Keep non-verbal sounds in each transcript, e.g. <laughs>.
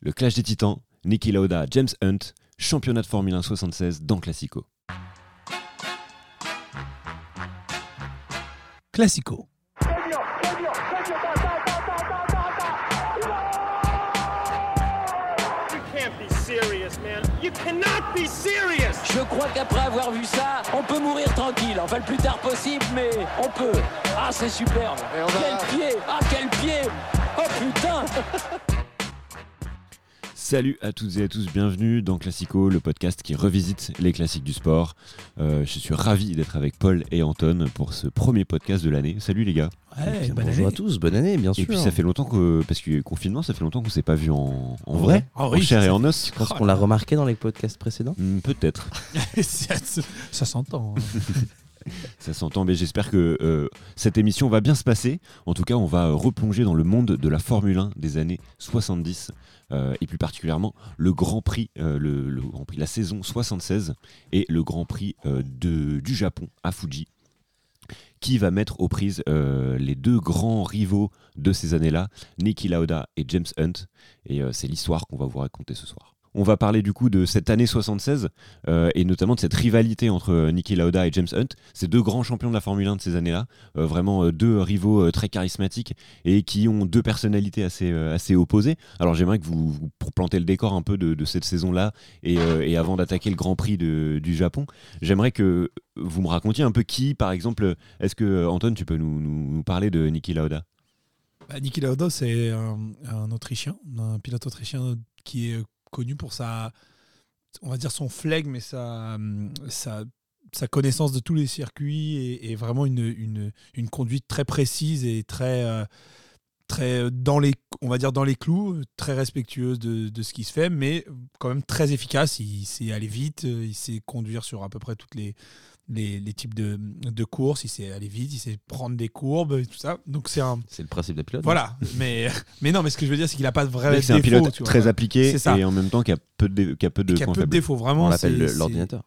Le clash des titans, Niki Lauda, James Hunt, championnat de Formule 1 76 dans Classico. Classico. Je crois qu'après avoir vu ça, on peut mourir tranquille. Enfin, le plus tard possible, mais on peut. Ah, c'est superbe. Quel pied Ah, quel pied Oh putain <laughs> Salut à toutes et à tous, bienvenue dans Classico, le podcast qui revisite les classiques du sport. Euh, je suis ravi d'être avec Paul et Anton pour ce premier podcast de l'année. Salut les gars. Ouais, Bien, bonne Bonjour année. à tous, bonne année, bien sûr. Et puis ça fait longtemps que, parce que confinement, ça fait longtemps qu'on s'est pas vu en, en vrai, Ah en oui, chair et en os. <laughs> Je pense qu'on l'a remarqué dans les podcasts précédents. Hmm, Peut-être. <laughs> ça ça s'entend. hein. <laughs> Ça s'entend, mais j'espère que euh, cette émission va bien se passer. En tout cas, on va euh, replonger dans le monde de la Formule 1 des années 70, euh, et plus particulièrement le Grand Prix, la saison 76 et le Grand Prix du Japon à Fuji, qui va mettre aux prises les deux grands rivaux de ces années-là, Niki Lauda et James Hunt. Et c'est l'histoire qu'on va vous raconter ce soir. On va parler du coup de cette année 76 euh, et notamment de cette rivalité entre euh, Niki Lauda et James Hunt, ces deux grands champions de la Formule 1 de ces années-là, euh, vraiment deux rivaux très charismatiques et qui ont deux personnalités assez, assez opposées. Alors j'aimerais que vous, vous- pour planter le décor un peu de, cette saison-là et, avant d'attaquer le Grand Prix de- du Japon, j'aimerais que vous me racontiez un peu qui, par exemple, est-ce que Anton, tu peux nous, nous- parler de Niki Lauda Bah, Niki Lauda, c'est un Autrichien, un pilote autrichien qui est connu pour sa, on va dire son flegme, mais sa, sa, sa connaissance de tous les circuits et, vraiment une, une, une conduite très précise et très, euh, très dans les, on va dire dans les clous, très respectueuse de, de ce qui se fait, mais quand même très efficace. Il sait aller vite, euh, il sait conduire sur à peu près toutes les les, les types de, de courses, il sait aller vite, il sait prendre des courbes et tout ça. Donc c'est un, C'est le principe des pilotes. voilà, <laughs> mais, mais non, mais ce que je veux dire, c'est qu'il n'a pas de vrai C'est un pilote tu vois. très appliqué et en même temps qui a peu de, qui a peu de qui a peu de défauts, vraiment. On l'appelle l'ordinateur.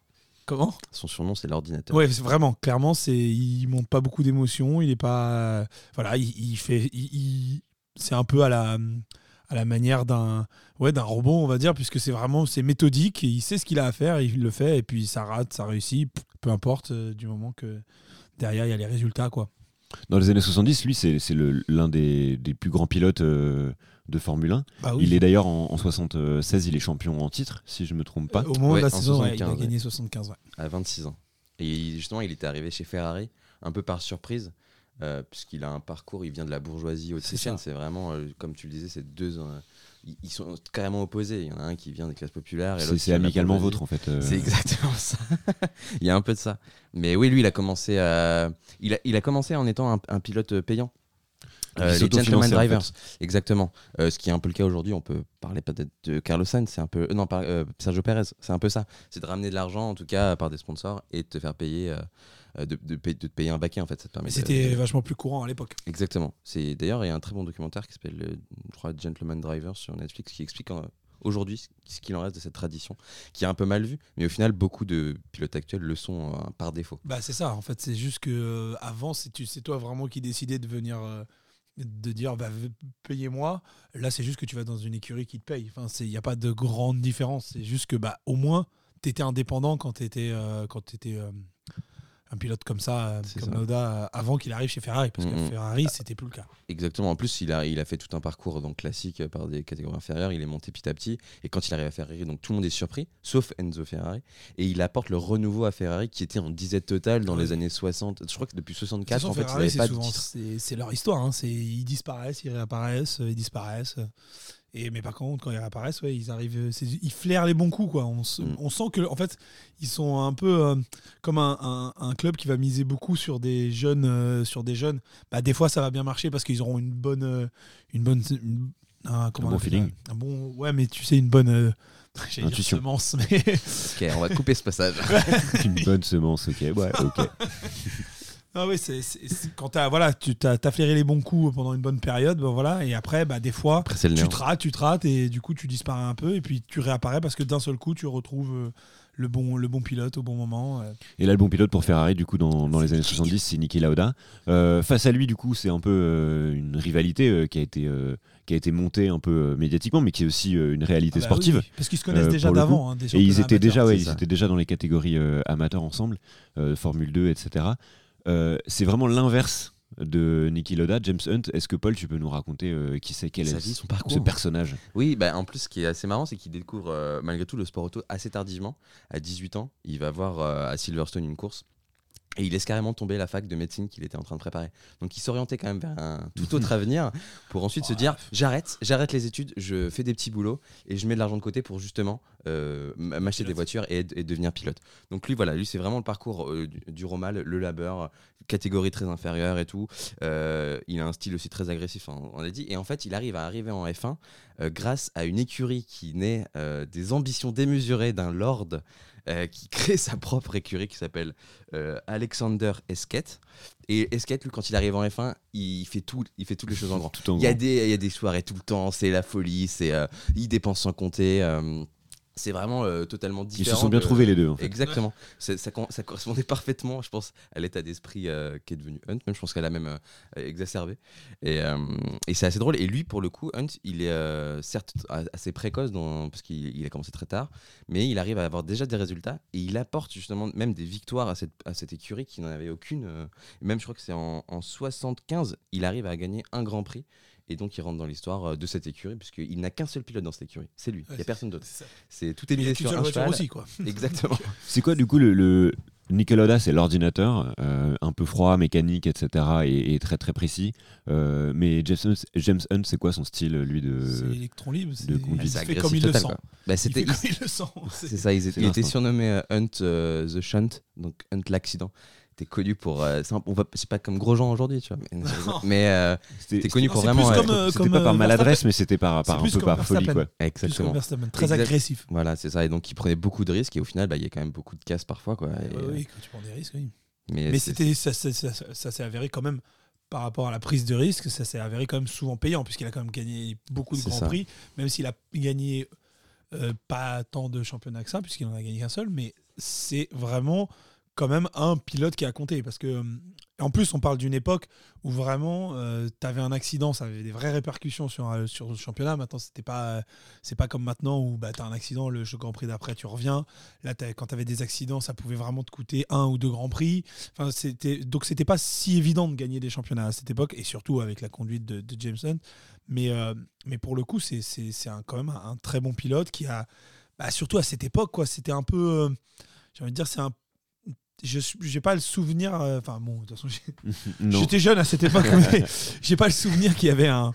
Comment? Son surnom, c'est l'ordinateur. Ouais, c'est vraiment, clairement, c'est il monte pas beaucoup d'émotions, il est pas. Voilà, il, il fait. il- il- c'est un peu à la, à la manière d'un ouais, d'un robot, on va dire, puisque c'est vraiment c'est méthodique, et il sait ce qu'il a à faire, il le fait, et puis ça rate, ça réussit, peu importe, euh, du moment que derrière il y a les résultats, quoi. Dans les années 70, lui, c'est l'un des, des plus grands pilotes euh, de Formule 1. Bah Il est d'ailleurs en, en 76, il est champion en titre, si je me trompe pas. Au moment Ouais, de la saison, ouais, il a 75, gagné 75. ouais. À 26 ans. Et il- justement, il était arrivé chez Ferrari un peu par surprise, euh, puisqu'il a un parcours, il vient de la bourgeoisie autrichienne. C'est vraiment, euh, comme tu le disais, c'est deux. Ils- sont carrément opposés. Il y en a un qui vient des classes populaires et C'est l'autre amicalement vôtre en fait. euh. C'est exactement ça. <laughs> il y a un peu de ça. Mais oui, lui, il a commencé à... il, a, il a commencé en étant un, un pilote payant. Euh, les s'autofinançait, gentleman en drivers, fait. exactement. Euh, ce qui est un peu le cas aujourd'hui. On peut parler peut-être de Carlos Sainz, c'est un peu euh, non, par, euh, Sergio Perez, c'est un peu ça. C'est de ramener de l'argent, en tout cas par des sponsors, et de te faire payer, de, de, payer- de te payer un baquet en fait. Ça te permet c'était de- vachement plus courant à l'époque. Exactement. C'est d'ailleurs il y a un très bon documentaire qui s'appelle, je crois, Gentleman Driver sur Netflix qui explique aujourd'hui ce qu'il en reste de cette tradition, qui est un peu mal vue, mais au final beaucoup de pilotes actuels le sont par défaut. Bah c'est ça, en fait, c'est juste que euh, avant, c'est toi vraiment qui décidais de venir, euh, de dire, bah, payez-moi. Là, c'est juste que tu vas dans une écurie qui te paye. Enfin, il n'y a pas de grande différence. C'est juste que, bah, au moins, tu étais indépendant quand tu étais, étais un pilote comme ça, euh, comme ça. Lauda, euh, avant qu'il arrive chez Ferrari. Parce que. Ferrari, c'était plus le cas. Exactement. En plus, il a, il a fait tout un parcours donc classique euh, par des catégories inférieures. Il est monté petit à petit. Et quand il arrive à Ferrari, donc tout le monde est surpris, sauf Enzo Ferrari. Et il apporte le renouveau à Ferrari qui était en disette totale dans Ouais. les années 60. Je crois que depuis De toute 64, façon, en fait, Ferrari, pas souvent- c'est leur histoire. hein. Ils disparaissent, ils réapparaissent, ils disparaissent. Et, mais par contre, quand ils réapparaissent, ouais, ils arrivent, euh, ils flairent les bons coups. Quoi. On, se- Mm. on sent que, en fait, ils sont un peu euh, comme un, un- un club qui va miser beaucoup sur des jeunes. euh, sur des jeunes. Bah, des fois, ça va bien marcher parce qu'ils auront une bonne, une bonne, une- un, comment Un on bon feeling. Un bon, ouais, mais tu sais, une bonne. euh, <laughs> j'allais dire Intuition. semence, mais Ok, on va couper ce passage. <laughs> Une bonne semence, ok. Ouais, ok. <laughs> Ah oui, c'est c'est- c'est- quand t'as voilà, tu t'as as flairé les bons coups pendant une bonne période, ben voilà, et après, bah, des fois, Après, tu te rates, tu te rates, et du coup, tu disparais un peu, et puis tu réapparais parce que d'un seul coup, tu retrouves euh, le bon, le bon pilote au bon moment. euh. Et là, le bon pilote pour Ferrari, du coup, dans, dans les années Niki. 70, c'est Niki Lauda. Euh, face à lui, du coup, c'est un peu euh, une rivalité euh, qui, a été, qui a été montée un peu médiatiquement, mais qui est aussi une réalité Ah bah sportive. oui, parce qu'ils se connaissent euh, déjà d'avant. hein, des Et ils étaient, déjà, ouais, ils étaient déjà dans les catégories euh, amateurs ensemble, euh, Formule 2, etc. Euh, c'est vraiment l'inverse de Niki Lauda, James Hunt. Est-ce que Paul, tu peux nous raconter euh, qui c'est, quel Sa est vie, son ce parcours. personnage? Oui, bah, en plus, ce qui est assez marrant, c'est qu'il découvre euh, malgré tout le sport auto assez tardivement. À 18 ans, il va voir euh, à Silverstone une course. Et il laisse carrément tomber la fac de médecine qu'il était en train de préparer. Donc il s'orientait quand même vers un tout autre <laughs> avenir pour ensuite se dire j'arrête, j'arrête les études, je fais des petits boulots et je mets de l'argent de côté pour justement euh, m'acheter des voitures et, et devenir pilote. Donc lui voilà, lui c'est vraiment le parcours euh, du, du Romal, le labeur, catégorie très inférieure et tout. Euh, il a un style aussi très agressif, hein, on l'a dit. Et en fait, il arrive à arriver en F1 euh, grâce à une écurie qui naît des ambitions démesurées d'un lord euh, qui <laughs> crée sa propre écurie qui s'appelle euh, Alexander Esquette. Et Esquette, lui, quand il arrive en F1, il fait, tout, il fait toutes les choses en grand. <laughs> Tout en Il y, a grand. des, il y a des soirées tout le temps, c'est la folie, c'est euh, il dépense sans compter. C'est vraiment euh, totalement Ils différent. se sont bien de- trouvés les deux. En fait. Exactement. Ça, correspondait <laughs> parfaitement, je pense, à l'état d'esprit euh, qui est devenu Hunt. Même, je pense qu'elle a même euh, exacerbé. Et, euh, et c'est assez drôle. Et lui, pour le coup, Hunt, il est euh, certes a- assez précoce, dans- parce qu'il il a commencé très tard, mais il arrive à avoir déjà des résultats. Et il apporte justement même des victoires à cette, à cette écurie qui n'en avait aucune. et même, je crois que c'est en, en 75, il arrive à gagner un grand prix. Et donc, il rentre dans l'histoire euh, de cette écurie, puisqu'il n'a qu'un seul pilote dans cette écurie. C'est lui. Il n'y a personne d'autre. C'est tout est Il misé sur un voiture cheval. aussi, quoi. <laughs> <laughs> Exactement. C'est quoi du coup le, le... Lauda, c'est l'ordinateur, euh, un peu froid, mécanique, etc. et, et très très précis. Euh, mais James Hunt, James Hunt, c'est quoi son style, lui de C'est électron libre. c'est- de conduite? Il C'est fait comme il le total, sent. Bah, Il c'était fait comme il le sent. <laughs> C'est ça, ils étaient- C'est il était surnommé Hunt euh, the Shunt, donc Hunt l'accident. T'es connu pour. euh, c'est un- on va- c'est pas comme Grosjean aujourd'hui, tu vois. Mais, <laughs> euh, C'était t'es connu pour vraiment. plus euh, comme, c'était pas par euh, maladresse, mais c'était par, par un peu par folie. Quoi. Plus comme exactement. Très Exact. agressif. Voilà, c'est ça. Et donc, il prenait beaucoup de risques et au final, bah, il y a quand même beaucoup de casse parfois. Quoi. Et, Ouais, euh, oui, quand tu prends des risques, oui. Mais, Mais c'était ça, ça, ça- ça s'est avéré quand même par rapport à la prise de risque, ça s'est avéré quand même souvent payant puisqu'il a quand même gagné beaucoup de grands ça. prix, même s'il a gagné euh, pas tant de championnats que ça puisqu'il en a gagné qu'un seul, mais c'est vraiment quand même un pilote qui a compté parce que euh, en plus on parle d'une époque où vraiment tu avais un accident, ça avait des vraies répercussions sur, euh, sur le championnat. Maintenant c'était pas euh, c'est pas comme maintenant où bah, tu as un accident, le Grand Prix d'après tu reviens. Là quand tu avais des accidents, ça pouvait vraiment te coûter un ou deux grands prix. Enfin, c'était donc c'était pas si évident de gagner des championnats à cette époque et surtout avec la conduite de, de James Hunt. Mais euh, mais pour le coup, c'est c'est c'est un- quand même un, très bon pilote qui a bah, surtout à cette époque quoi. C'était un peu euh, j'ai envie de dire c'est un je j'ai pas le souvenir euh, enfin bon de toute façon. <laughs> J'étais jeune à cette époque, <laughs> mais j'ai pas le souvenir qu'il y avait un,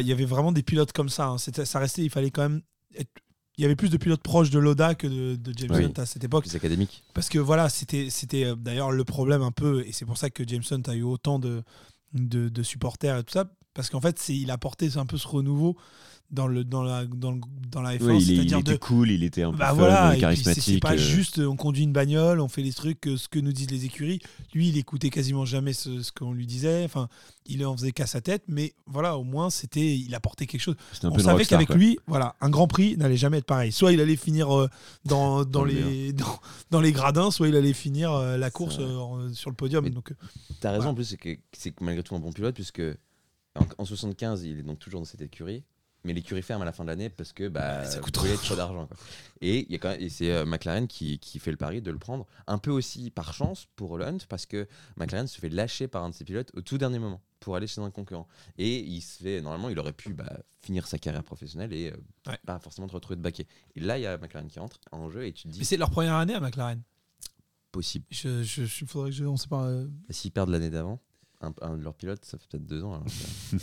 il y avait vraiment des pilotes comme ça. hein. C'était, ça restait, il fallait quand même. être- il y avait plus de pilotes proches de Loda que de, de James Oui. Hunt à cette époque, plus académique. parce que voilà, c'était, c'était euh, d'ailleurs le problème un peu, et c'est pour ça que James Hunt a eu autant de, de, de supporters et tout ça, parce qu'en fait, c'est, il a apporté un peu ce renouveau dans le dans la dans, le- dans la F1, Ouais, il, est- il était de cool, il était un peu bah fun, voilà, charismatique. c'est pas euh, juste on conduit une bagnole, on fait les trucs, euh, ce que nous disent les écuries. Lui, il écoutait quasiment jamais ce, ce qu'on lui disait. Enfin, il en faisait qu'à sa tête, mais voilà, au moins c'était, il apportait quelque chose. on savait qu'avec lui, voilà, un Grand Prix n'allait jamais être pareil. Soit il allait finir euh, dans, <laughs> dans, Dans le les <laughs> dans, dans les gradins, soit il allait finir euh, la course sur le podium. Mais- Donc, T'as raison Voilà. en plus, c'est que c'est malgré tout un bon pilote, puisque en, en 75, il est donc toujours dans cette écurie. Mais l'écurie ferme à la fin de l'année parce que bah, ça coûte trop d'argent. Et, il y a quand même- et c'est euh, McLaren qui, qui fait le pari de le prendre, un peu aussi par chance pour Hunt, parce que McLaren se fait lâcher par un de ses pilotes au tout dernier moment pour aller chez un concurrent. Et il se fait, normalement, il aurait pu bah, finir sa carrière professionnelle et euh, Ouais. pas forcément te retrouver de baquet. Et là, il y a McLaren qui entre en jeu et tu te dis, mais c'est leur première année à McLaren. possible. Je, je, je- faudrait que je, on sait pas. euh, S'ils perdent l'année d'avant, un, un de leurs pilotes, ça fait peut-être deux ans. alors <laughs> que-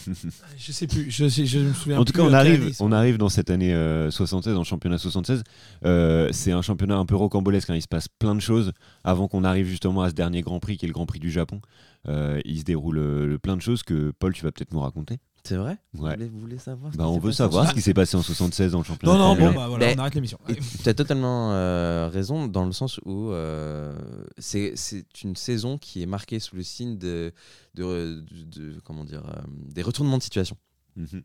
je sais plus. Je, sais- je me souviens. En tout plus cas, on année arrive, on arrive dans cette année euh, 76, dans le championnat 76. Euh, c'est un championnat un peu rocambolesque. hein. Il se passe plein de choses avant qu'on arrive justement à ce dernier Grand Prix qui est le Grand Prix du Japon. Euh, il se déroule euh, plein de choses que Paul, tu vas peut-être nous raconter. C'est vrai Ouais. vous, voulez, vous voulez savoir ce Bah, qui on s'est veut passé savoir en ce qui s'est passé en 76 dans le championnat. Non, non, bon, Formule bah voilà, Mais- on arrête l'émission. Tu as totalement euh, raison dans le sens où euh, c'est c'est une saison qui est marquée sous le signe de, de, de- de- comment dire, euh, des retournements de situation. 1. Mhm.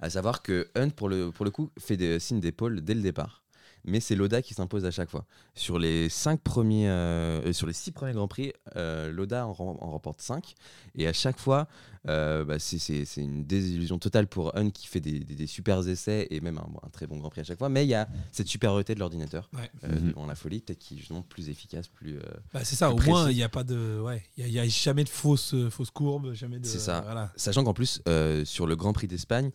À savoir que Hunt, pour le, pour le coup, fait des signes d'épaule dès le départ. Mais c'est Loda qui s'impose à chaque fois. Sur les cinq premiers, euh, euh, sur les six premiers grands prix, euh, Loda en, rem- en remporte 5 et à chaque fois, euh, bah, c'est- une désillusion totale pour Hunt qui fait des, des- des super essais et même un, un très bon grand prix à chaque fois. Mais il y a cette supériorité de l'ordinateur Ouais. euh, Mhm. devant la folie, peut-être qui est justement plus efficace, plus. euh, Bah, c'est ça, au plus moins, précis. il n'y a pas de. Ouais, il n'y a, jamais de fausses fausses courbes, jamais de. C'est ça. Voilà. Sachant qu'en plus, euh, sur le Grand Prix d'Espagne, euh,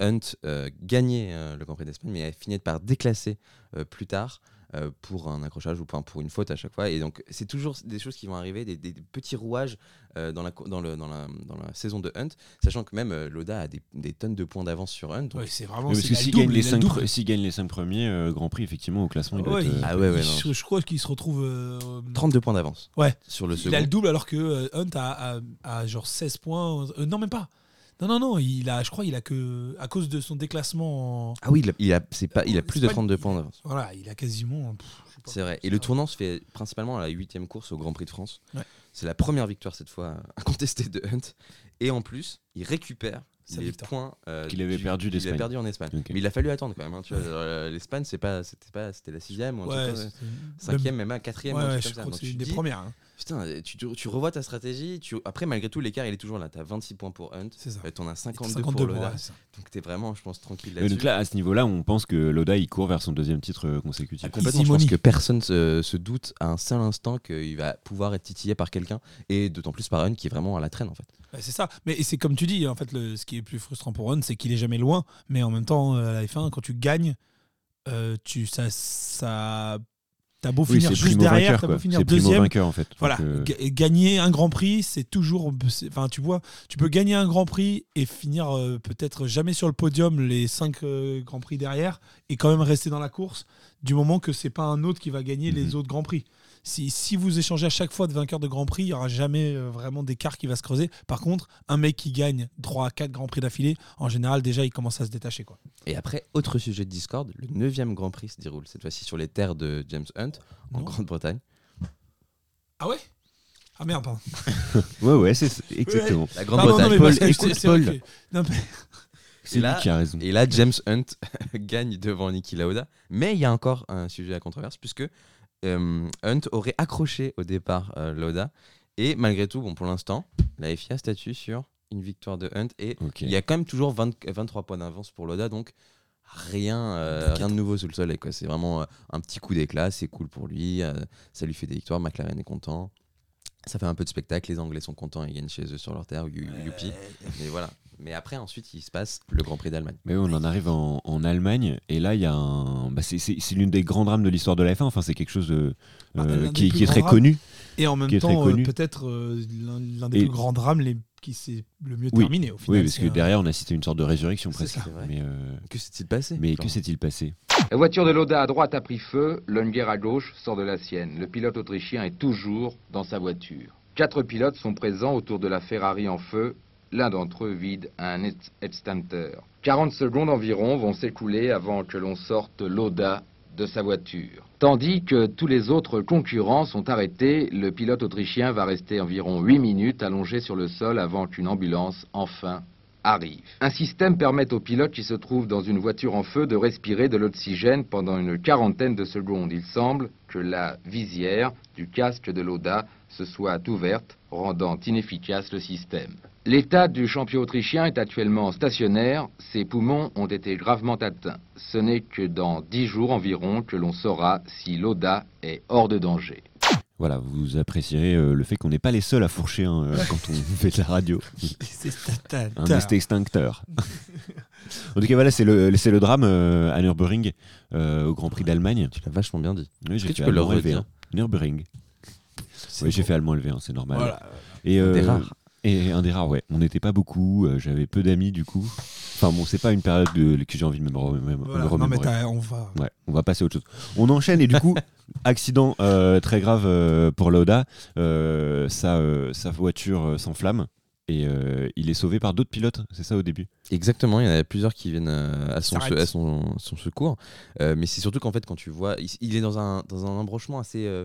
Hunt euh, gagnait euh, le Grand Prix d'Espagne, mais elle finit par déclasser euh, plus tard euh, pour un accrochage ou pour, pour une faute à chaque fois. Et donc, c'est toujours des choses qui vont arriver, des, des petits rouages euh, dans, la, co- dans, le, dans, la, dans la saison de Hunt, sachant que même euh, Loda a des, des tonnes de points d'avance sur Hunt. donc- Ouais, c'est vraiment. Parce que s'il gagne, les il a le cinq double. pre- s'il gagne les 5 premiers euh, Grand Prix, effectivement, au classement, il doit Ouais, être, euh, il- Ah ouais, ouais, il- non. je, je crois qu'il se retrouve. euh, 32 points d'avance Ouais. sur le second. Il a le double alors que euh, Hunt a, a- a genre 16 points. euh, non, même pas. Non, non, non, il a, je crois il a que. À cause de son déclassement. en- Ah oui, il a, il a, c'est pas, il a plus de C'est pas- 32 points d'avance. Voilà, il a quasiment. C'est vrai. Et le tournant se fait principalement à la huitième course au Grand Prix de France. Ouais. C'est la première victoire cette fois euh, <laughs> incontestée de Hunt. Et en plus, il récupère les victoire. points euh, Qu'il avait perdu a en Espagne. Mais il a fallu attendre quand même. hein, tu vois, euh, L'Espagne, c'est pas, c'était pas, c'était la sixième ou un Ouais, cinquième, même à quatrième. Ouais, je crois que c'est une des dis, premières. hein. Putain, tu, tu- tu revois ta stratégie. Tu... Après, malgré tout, l'écart, il est toujours là. Tu as 26 points pour Hunt. C'est ça. Euh, T'en as 52, 52 pour pour Loda. ouais. Donc t'es vraiment, je pense, tranquille Mais là-dessus. donc là, à ce niveau-là, on pense que Loda il court vers son deuxième titre euh, consécutif. Ah, complètement, Easy je pense que personne se, se doute à un seul instant qu'il va pouvoir être titillé par quelqu'un et d'autant plus par Hunt qui est vraiment à la traîne en fait. Ouais, c'est ça. Mais c'est comme tu dis, en fait, le, ce qui est plus frustrant pour Hunt, c'est qu'il est jamais loin. Mais en même temps, euh, à la F1, quand tu gagnes, euh, tu, ça, ça, t'as beau Oui, finir juste derrière, t'as beau finir deuxième. vainqueur en fait. Voilà, euh, Ga- gagner un Grand Prix, c'est toujours. Enfin, tu vois, tu peux gagner un Grand Prix et finir euh, peut-être jamais sur le podium les cinq euh, Grands Prix derrière et quand même rester dans la course du moment que c'est pas un autre qui va gagner les Mhm. autres Grands Prix. Si, si vous échangez à chaque fois de vainqueur de Grand Prix, il n'y aura jamais euh, vraiment d'écart qui va se creuser. Par contre, un mec qui gagne 3 à 4 Grands Prix d'affilée, en général, déjà, il commence à se détacher. Quoi. Et après, autre sujet de Discord, le 9 Grand Prix se déroule cette fois-ci sur les terres de James Hunt en Non. Grande-Bretagne. Ah ouais? Ah merde, pardon. <laughs> Ouais, ouais, c'est exactement. La Grande-Bretagne. mais Paul, écoute, Paul. non, mais- <laughs> C'est là- lui qui a raison. Et là, James Hunt <laughs> gagne devant Niki Lauda. Mais il y a encore un sujet à controverse puisque euh, Hunt aurait accroché au départ euh, Lauda. Et malgré tout, bon, pour l'instant, la FIA statue sur une victoire de Hunt. Et il y a quand même toujours 20 23 points d'avance pour Lauda. Donc rien, euh, rien de nouveau sous le soleil. C'est vraiment euh, un petit coup d'éclat. C'est cool pour lui. euh, ça lui fait des victoires. McLaren est content. Ça fait un peu de spectacle. Les Anglais sont contents. Ils gagnent chez eux sur leur terre. You- Youpi. Mais voilà. Mais après, ensuite, il se passe le Grand Prix d'Allemagne. Mais oui, on en arrive en, en Allemagne et là il y a un. Bah, c'est- l'une des grands drames de l'histoire de la F1. Enfin, c'est quelque chose de, Bah, euh, qui, est très connu. Et en même temps, euh, peut-être euh, l'un des Et- plus grands drames les, qui s'est le mieux Oui. terminé au final. Oui, parce que un- derrière on a cité une sorte de résurrection presque. ça. Mais, euh, Que s'est-il passé mais Genre que s'est-il passé La voiture de Loda à droite a pris feu, Lunger à gauche sort de la sienne. Le pilote autrichien est toujours dans sa voiture. Quatre pilotes sont présents autour de la Ferrari en feu. L'un d'entre eux vide un ex- extincteur. 40 secondes environ vont s'écouler avant que l'on sorte Loda de sa voiture. Tandis que tous les autres concurrents sont arrêtés, le pilote autrichien va rester environ 8 minutes allongé sur le sol avant qu'une ambulance enfin arrive. Un système permet aux pilotes qui se trouvent dans une voiture en feu de respirer de l'oxygène pendant une quarantaine de secondes. Il semble que la visière du casque de l'Oda se soit ouverte, rendant inefficace le système. L'état du champion autrichien est actuellement stationnaire, ses poumons ont été gravement atteints. Ce n'est que dans 10 jours environ que l'on saura si l'Oda est hors de danger. Voilà, vous apprécierez euh, le fait qu'on n'est pas les seuls à fourcher hein, euh, quand on <laughs> fait de la radio. C'est Un ta- est extincteur. en tout cas, voilà, c'est le, drame euh, à Nürburgring, euh, au Grand Prix d'Allemagne. Tu l'as vachement bien dit. Oui, Est-ce j'ai que tu peux le redire LV1. Nürburgring. Oui, j'ai fait allemand LV1, c'est normal. Voilà. Et, euh, rares. Et un des rares, ouais. On n'était pas beaucoup, euh, j'avais peu d'amis du coup. Enfin bon, c'est pas une période de- que j'ai envie de me. Non, mais t'as- on va. Ouais, on va passer à autre chose. On enchaîne et du coup, <laughs> accident euh, très grave euh, pour Lauda. Euh, sa, euh, sa voiture euh, s'enflamme et euh, il est sauvé par d'autres pilotes, c'est ça au début? Exactement, il y en a plusieurs qui viennent euh, à, son, S'arrête. à son, son secours. Euh, mais c'est surtout qu'en fait, quand tu vois, il, il est dans un, dans un embranchement assez euh,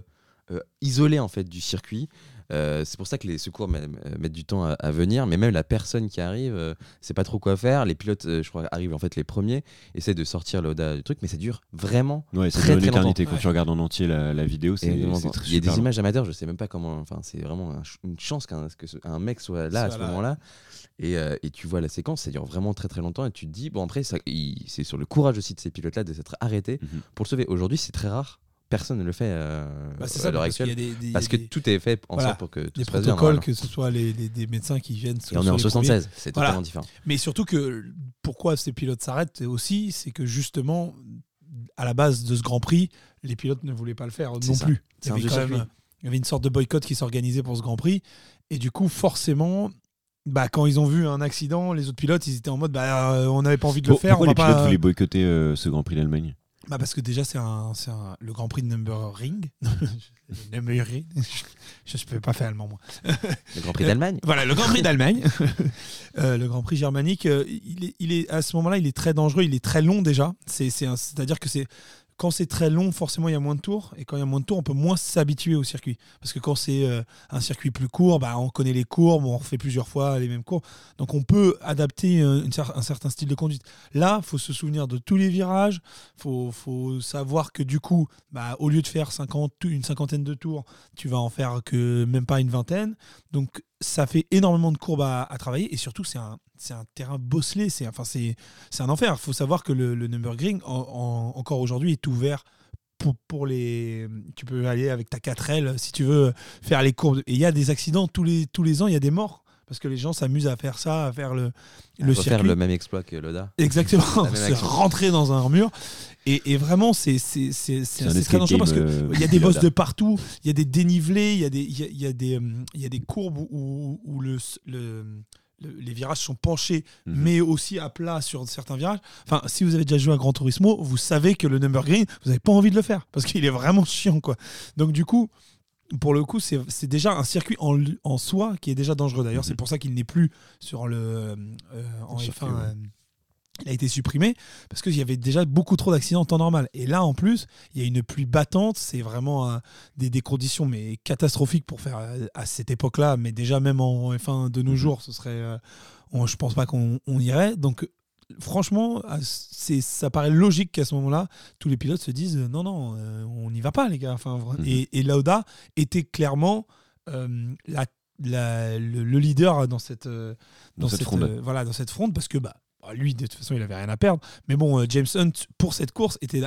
euh, isolé en fait du circuit. Euh, c'est pour ça que les secours met- mettent du temps à, à venir, mais même la personne qui arrive, euh, sait pas trop quoi faire. Les pilotes, euh, je crois, arrivent en fait les premiers, essaient de sortir l'Oda du truc, mais ça dure vraiment. Ouais, c'est Très, une très éternité longtemps. quand Ouais. tu regardes en entier la, la vidéo, c'est c'est très il y a des images amateurs, je sais même pas comment. Enfin, c'est vraiment un une chance qu'un que ce- un mec soit là à ce là. moment-là. Et, euh, et tu vois la séquence, ça dure vraiment très très longtemps. Et tu te dis, bon, après, c'est sur le courage aussi de ces pilotes-là de s'être arrêtés Mhm. pour le sauver. Aujourd'hui, c'est très rare. Personne ne le fait euh, Bah, à l'heure actuelle. a des, des- Parce que des- tout est fait en Voilà. sorte pour que tout des se passe bien. protocoles, que ce soit les, les- des médecins qui viennent. Et on est en 76, c'est Voilà. totalement différent. Mais surtout que pourquoi ces pilotes s'arrêtent aussi, c'est que justement, à la base de ce Grand Prix, les pilotes ne voulaient pas le faire non ça. plus. Il C'est y, un avait quand même, il y avait une sorte de boycott qui s'organisait pour ce Grand Prix. Et du coup, forcément, bah, quand ils ont vu un accident, les autres pilotes, ils étaient en mode bah, euh, on n'avait pas envie de le faire. Pourquoi on les va pilotes pas... voulaient boycotter euh, ce Grand Prix d'Allemagne? Bah, parce que déjà, c'est un, un- le Grand Prix de Nürburgring. <laughs> Nürburgring. Je ne peux pas faire allemand, moi. Le Grand Prix d'Allemagne Voilà, le Grand Prix d'Allemagne, <laughs> Euh, le Grand Prix germanique, euh, il est, il est, à ce moment-là, il est très dangereux, il est très long déjà. C'est, c'est un- C'est-à-dire que c'est quand c'est très long, forcément, il y a moins de tours. Et quand il y a moins de tours, on peut moins s'habituer au circuit. Parce que quand c'est euh, un circuit plus court, bah, on connaît les courbes, on refait plusieurs fois les mêmes courbes. Donc on peut adapter euh, un certain style de conduite. Là, faut se souvenir de tous les virages. faut, faut savoir que du coup, bah, au lieu de faire 50, une cinquantaine de tours, tu vas en faire que même pas une vingtaine. Donc ça fait énormément de courbes à travailler et surtout c'est un, c'est un terrain bosselé, c'est enfin, c'est c'est un enfer. Il faut savoir que le, le Nürburgring, en- en- encore aujourd'hui, est ouvert pour, pour les... Tu peux aller avec ta 4L si tu veux faire les courbes. Et il y a des accidents tous les, tous les ans, il y a des morts. Parce que les gens s'amusent à faire ça, à faire le, le Faut faire le même exploit que Loda. Exactement, <laughs> action. rentrer dans un mur. Et, et vraiment, c'est c'est- c'est- c'est- un c'est très dangereux parce que euh, il y a des bosses de partout, il y a des dénivelés, il y a des, il y a, il y a des, il y a des courbes où, où le, le- le- les virages sont penchés, Mhm. mais aussi à plat sur certains virages. Enfin, si vous avez déjà joué à Gran Turismo, vous savez que le Nürburgring, vous n'avez pas envie de le faire parce qu'il est vraiment chiant, quoi. Donc du coup. Pour le coup, c'est déjà un circuit en, soi qui est déjà dangereux. D'ailleurs, Mhm. c'est pour ça qu'il n'est plus sur le euh, en Le F1. Il a été supprimé parce qu'il y avait déjà beaucoup trop d'accidents en temps normal. Et là, en plus, il y a une pluie battante. C'est vraiment euh, des, des conditions mais catastrophiques pour faire euh, à cette époque-là. Mais déjà, même en F1 de nos Mhm. jours, ce serait. euh, on- je pense pas qu'on on irait. Donc, franchement, ça paraît logique qu'à ce moment-là, tous les pilotes se disent non, non, on n'y va pas, les gars. Enfin, Mhm. et, et Lauda était clairement la- la- le, le leader dans cette, Dans cette fronde. euh, voilà, dans cette fronde parce que bah, lui, de toute façon, il avait rien à perdre. Mais bon, euh, James Hunt, pour cette course, était,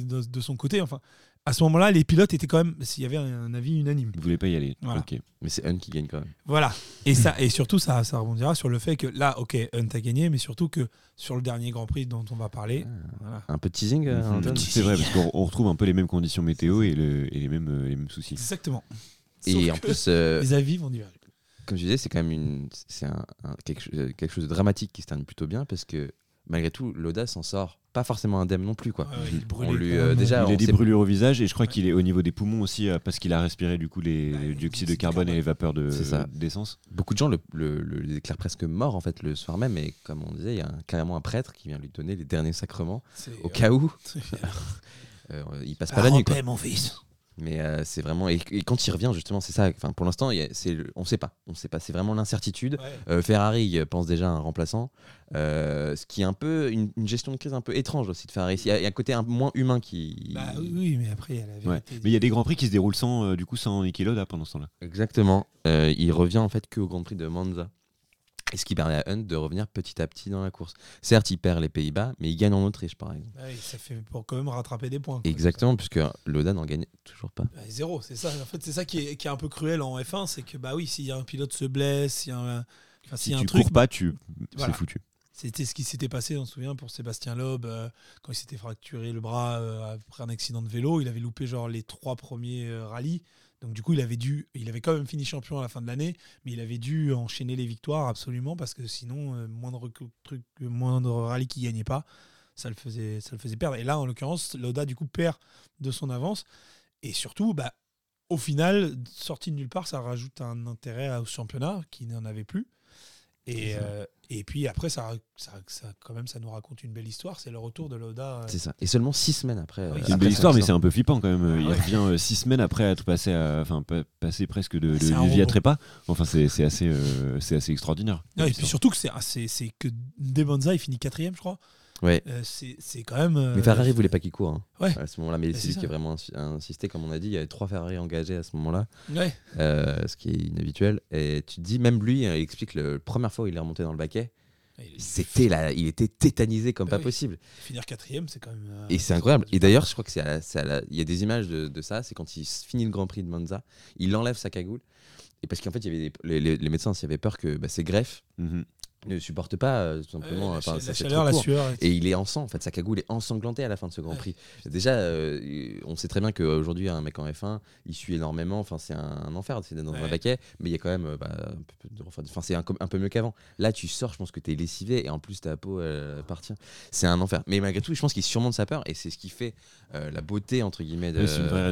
de, de son côté. Enfin, à ce moment-là, les pilotes étaient quand même, s'il y avait un avis unanime. Vous voulez pas y aller Voilà. Mais c'est Hun qui gagne quand même. Voilà. Et, ça, <laughs> et surtout, ça, ça rebondira sur le fait que là, ok, Hunt a gagné, mais surtout que sur le dernier Grand Prix dont on va parler, voilà. Un peu de teasing. Anton C'est vrai, parce qu'on on retrouve un peu les mêmes conditions météo et, le- et les, mêmes, euh, les mêmes soucis. Exactement. Et en plus, euh, les avis vont diverger. Comme je disais, c'est quand même une, c'est un, un- quelque, chose- quelque chose de dramatique qui se termine plutôt bien parce que malgré tout, Loda s'en sort pas forcément indemne non plus. Quoi. Ouais, il brûlait On lui, euh, déjà, il on a des brûlures au visage et je crois qu'il est au niveau des poumons aussi euh, parce qu'il a respiré du coup les, Ouais, le le dioxyde de carbone et les vapeurs de- d'essence. Beaucoup de gens le, le- le déclarent presque mort en fait le soir même, et comme on disait, il y a un- carrément un prêtre qui vient lui donner les derniers sacrements au cas où euh, <laughs> il passe pas la nuit. Quoi. Paix, mon fils. Mais euh, c'est vraiment et, et quand il revient justement, c'est ça. Enfin, pour l'instant, c'est on sait pas, on sait pas. C'est vraiment l'incertitude. Ouais. Euh, Ferrari pense déjà à un remplaçant, euh, ce qui est un peu une, une gestion de crise un peu étrange aussi de Ferrari. Il y a, il y a un côté un, moins humain qui. Bah oui, mais après, il y a la Ouais. vérité. Mais il y a des grands prix qui se déroulent sans euh, du coup sans Niki Lauda pendant ce temps-là. Exactement. Euh, il revient en fait que au Grand Prix de Monza. Et ce qui permet à Hunt de revenir petit à petit dans la course? Certes, il perd les Pays-Bas, mais il gagne en Autriche, par exemple. Ouais, ça fait pour quand même rattraper des points. quoi. Exactement, puisque Loda n'en gagne toujours pas. Bah, zéro, c'est ça. En fait, c'est ça qui est, qui est un peu cruel en F1, c'est que bah oui, s'il y a un pilote se blesse, s'il y a un, enfin, Si un tu truc, cours pas, tu Voilà. c'est foutu. C'était ce qui s'était passé, on se souvient, pour Sébastien Loeb, euh, quand il s'était fracturé le bras euh, après un accident de vélo. Il avait loupé genre les trois premiers euh, rallyes. Donc du coup, il avait dû, il avait quand même fini champion à la fin de l'année, mais il avait dû enchaîner les victoires absolument parce que sinon, euh, moindre truc, euh, moindre rallye qui gagnait pas, ça le faisait, ça le faisait perdre. Et là, en l'occurrence, Lauda du coup perd de son avance. Et surtout, bah, au final, sorti de nulle part, ça rajoute un intérêt au championnat qui n'en avait plus. Et, euh, et puis après, ça, ça, ça, quand même, ça nous raconte une belle histoire. C'est le retour de Lauda. euh, C'est ça. Et seulement six semaines après. Oui, euh, c'est une belle histoire, mais c'est un peu flippant quand même. Il Ouais. revient euh, six semaines après être passé, à, enfin, pa- passé presque de, vie à trépas. Enfin, c'est c'est assez, euh, c'est assez extraordinaire. Non, et puis surtout que c'est c'est- c'est que Demonza, il finit quatrième, je crois. Ouais. Euh, c'est c'est quand même. euh, Mais Ferrari voulait pas qu'il court hein, Ouais. à ce moment-là, mais Bah, c'est lui ça. qui a vraiment insi- insisté, comme on a dit. Il y avait trois Ferrari engagés à ce moment-là, Ouais. euh, ce qui est inhabituel. Et tu te dis, même lui, euh, il explique le la première fois où il est remonté dans le baquet, Et c'était là, il était tétanisé comme Bah pas oui. possible. Finir quatrième, c'est quand même. euh, Et c'est incroyable. Et d'ailleurs, je crois que c'est il y a des images de, de ça. C'est quand il finit le Grand Prix de Monza, il enlève sa cagoule. Et parce qu'en fait, il y avait des- les, les- les médecins s'y avaient peur que bah, ses greffes Mhm. Ne supportent pas euh, tout ouais, simplement. la, ça la fait chaleur, la sueur. Et il est en sang, en fait, sa cagoule est ensanglantée à la fin de ce Grand Ouais. Prix. Déjà, euh, on sait très bien qu'aujourd'hui, un mec en F1, il suit énormément, enfin, c'est un, un enfer, c'est dans un Ouais. baquet, mais il y a quand même, euh, bah, un peu de- enfin, enfin, c'est un, un peu mieux qu'avant. Là, tu sors, je pense que tu es lessivé, et en plus, ta peau elle appartient. C'est un enfer. Mais malgré tout, je pense qu'il surmonte sa peur, et c'est ce qui fait euh, la beauté, entre guillemets, de.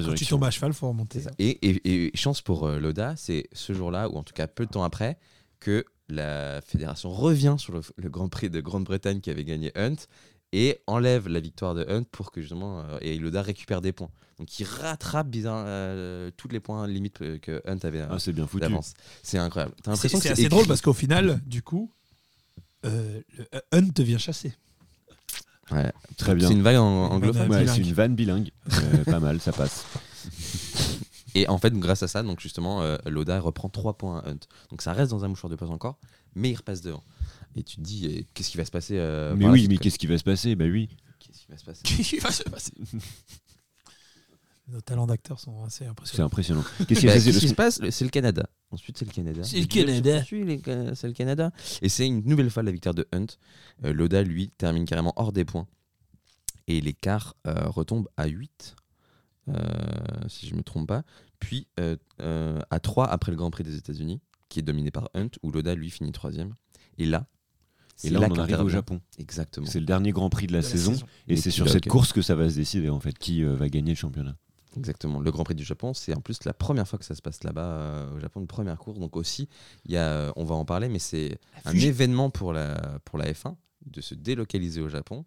Quand tu tombes à cheval, faut remonter. Et, et- et chance pour euh, Loda, c'est ce jour-là, ou en tout cas peu de temps après, que la fédération revient sur le, le Grand Prix de Grande-Bretagne qui avait gagné Hunt et enlève la victoire de Hunt pour que justement euh, et Loda récupère des points. Donc il rattrape bizarre, euh, tous les points limites que Hunt avait euh, Ah, c'est bien foutu. d'avance. C'est incroyable. T'as C'est l'impression que c'est c'est assez drôle parce qu'au final, du coup, euh, le Hunt devient chassé. Ouais. Très bien. C'est une vague en, Une anglophone. vanne Ouais, bilingue. c'est une vanne bilingue. Euh, pas mal, ça passe. Et en fait, grâce à ça, donc justement, euh, Loda reprend 3 points à Hunt. Donc ça reste dans un mouchoir de poche encore, mais il repasse devant. Et tu te dis, eh, qu'est-ce qui va se passer euh, mais par la oui, suite, mais quoi qu'est-ce qui va se passer? Bah oui. Qu'est-ce qui va se passer? Qu'est-ce qui va se passer? <laughs> Nos talents d'acteurs sont assez C'est impressionnants. impressionnant. <laughs> Qu'est-ce qui Bah, va se qu'est-ce qui passer se passe? C'est le Canada. Ensuite, c'est le Canada. C'est le Canada. ensuite, les- C'est le Canada. Et c'est une nouvelle fois la victoire de Hunt. Euh, Loda, lui, termine carrément hors des points. Et l'écart euh, retombe à 8, euh, si je ne me trompe pas. Puis euh, euh, à 3 après le Grand Prix des États-Unis, qui est dominé par Hunt, où Loda, lui, finit troisième. Et là, Et c'est là, on arrive au Japon. Exactement. C'est le dernier Grand Prix de la De la saison. saison. Et Et c'est sur cette course que ça va se décider, en fait, qui euh, va gagner le championnat. Exactement. Le Grand Prix du Japon, c'est en plus la première fois que ça se passe là-bas euh, au Japon, une première course. Donc aussi, il y a, euh, on va en parler, mais c'est un événement pour la, pour la F1 de se délocaliser au Japon,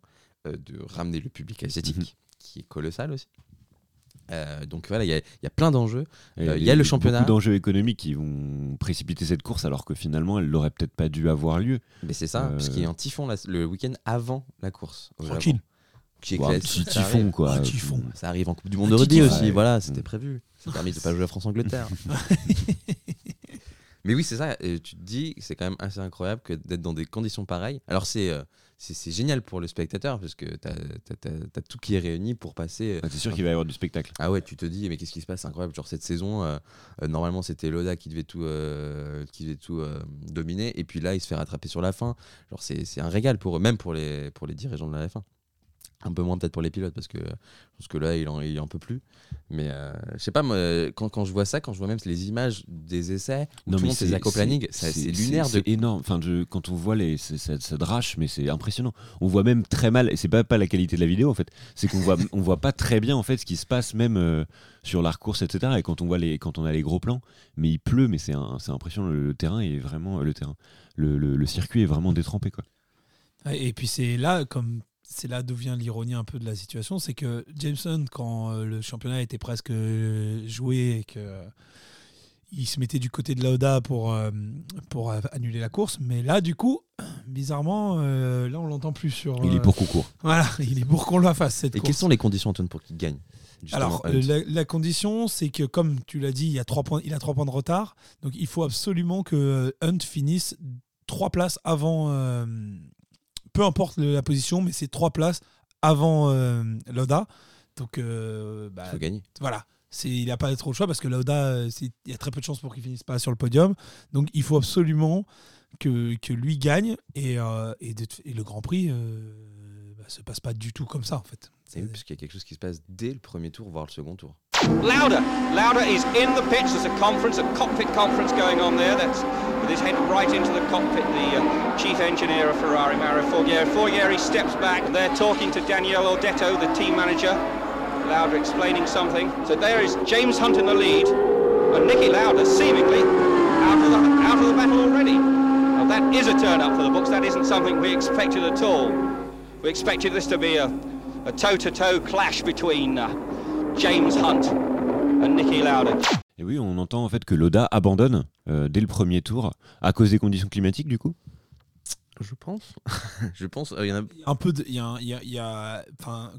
euh, de ramener le public asiatique, Mhm. qui est colossal aussi. Euh, donc voilà, il y a, il y a plein d'enjeux. Euh, il y a le championnat. Beaucoup d'enjeux économiques qui vont précipiter cette course alors que finalement elle n'aurait peut-être pas dû avoir lieu. Mais c'est ça, Euh, parce qu'il y a un typhon la- le week-end avant la course. Tranquille. Qui un petit typhon arrive. quoi. Un typhon. Ça arrive en Coupe du Monde de rugby aussi, Ouais. voilà, c'était Mm. prévu. Ça a permis de ne pas jouer à France-Angleterre. <laughs> Mais oui, c'est ça. et tu te dis, c'est quand même assez incroyable que d'être dans des conditions pareilles. Alors, c'est euh, c'est génial pour le spectateur, parce que tu as, tout qui est réuni pour passer. Ah, C'est sûr qu'il va y avoir du spectacle? Ah ouais, tu te dis, mais qu'est-ce qui se passe? Incroyable. Genre, cette saison, euh, euh, normalement, c'était Loda qui devait tout, euh, qui devait tout euh, dominer. Et puis là, il se fait rattraper sur la fin. Genre, c'est c'est un régal pour eux, même pour les, pour les dirigeants de la F1. Un peu moins peut-être pour les pilotes, parce que je pense que là, il en, il en peut plus. Mais euh, je sais pas, moi, quand, quand je vois ça, quand je vois même les images des essais, où Non, tout le monde fait c'est- aquaplaning, lunaire. C'est De... énorme. Enfin, je- quand on voit les, ça, ça drache, mais c'est impressionnant. On voit même très mal, et c'est pas pas la qualité de la vidéo en fait, c'est qu'on voit on voit pas très bien en fait ce qui se passe même euh, sur la course, etc. Et quand on voit les quand on a les gros plans, mais il pleut, mais c'est un- c'est impressionnant. Le, le terrain est vraiment le terrain, le, le- le circuit est vraiment détrempé quoi. Et puis c'est là, comme c'est là d'où vient l'ironie un peu de la situation, c'est que Jameson, quand euh, le championnat était presque euh, joué et que euh, il se mettait du côté de Lauda pour, pour annuler la course, mais là du coup, <clears throat> bizarrement, euh, là on l'entend plus sur. Il est pour concours. Voilà, <laughs> il est pour qu'on la fasse cette Et course. quelles sont les conditions, Antoine, pour qu'il gagne Alors, la, la condition, c'est que, comme tu l'as dit, il, y a trois points, il a trois points de retard. Donc, il faut absolument que Hunt finisse trois places avant. euh, peu importe la position, mais c'est trois places avant euh, Lauda. Donc, euh, bah, Il faut gagner. voilà. Il n'a pas trop le choix parce que Lauda, euh, il y a très peu de chances pour qu'il finisse pas sur le podium. Donc, il faut absolument que, que lui gagne. Et, euh, et, de- et le Grand Prix euh, bah, se passe pas du tout comme ça, en fait. Oui, parce qu'il y a quelque chose qui se passe dès le premier tour, voire le second tour. Lauda. Lauda is in the pitch. There's a conference, a cockpit conference going on there. That's with his head right into the cockpit. The uh, chief engineer of Ferrari, Mario Forghieri. Forghieri steps back. They're talking to Daniel Ordetto, the team manager. Lauda explaining something. So there is James Hunt in the lead, and Nicky Lauda seemingly out of the out of the battle already. Now that that is a turn up for the books. That isn't something we expected at all. We expected this to be a, a toe-to-toe clash between uh, James Hunt and Nicky Lauda. Et oui, on entend en fait que Loda abandonne euh, dès le premier tour à cause des conditions climatiques du coup? Je pense. <laughs> je pense. euh, il y en a... un peu de- il y a, y y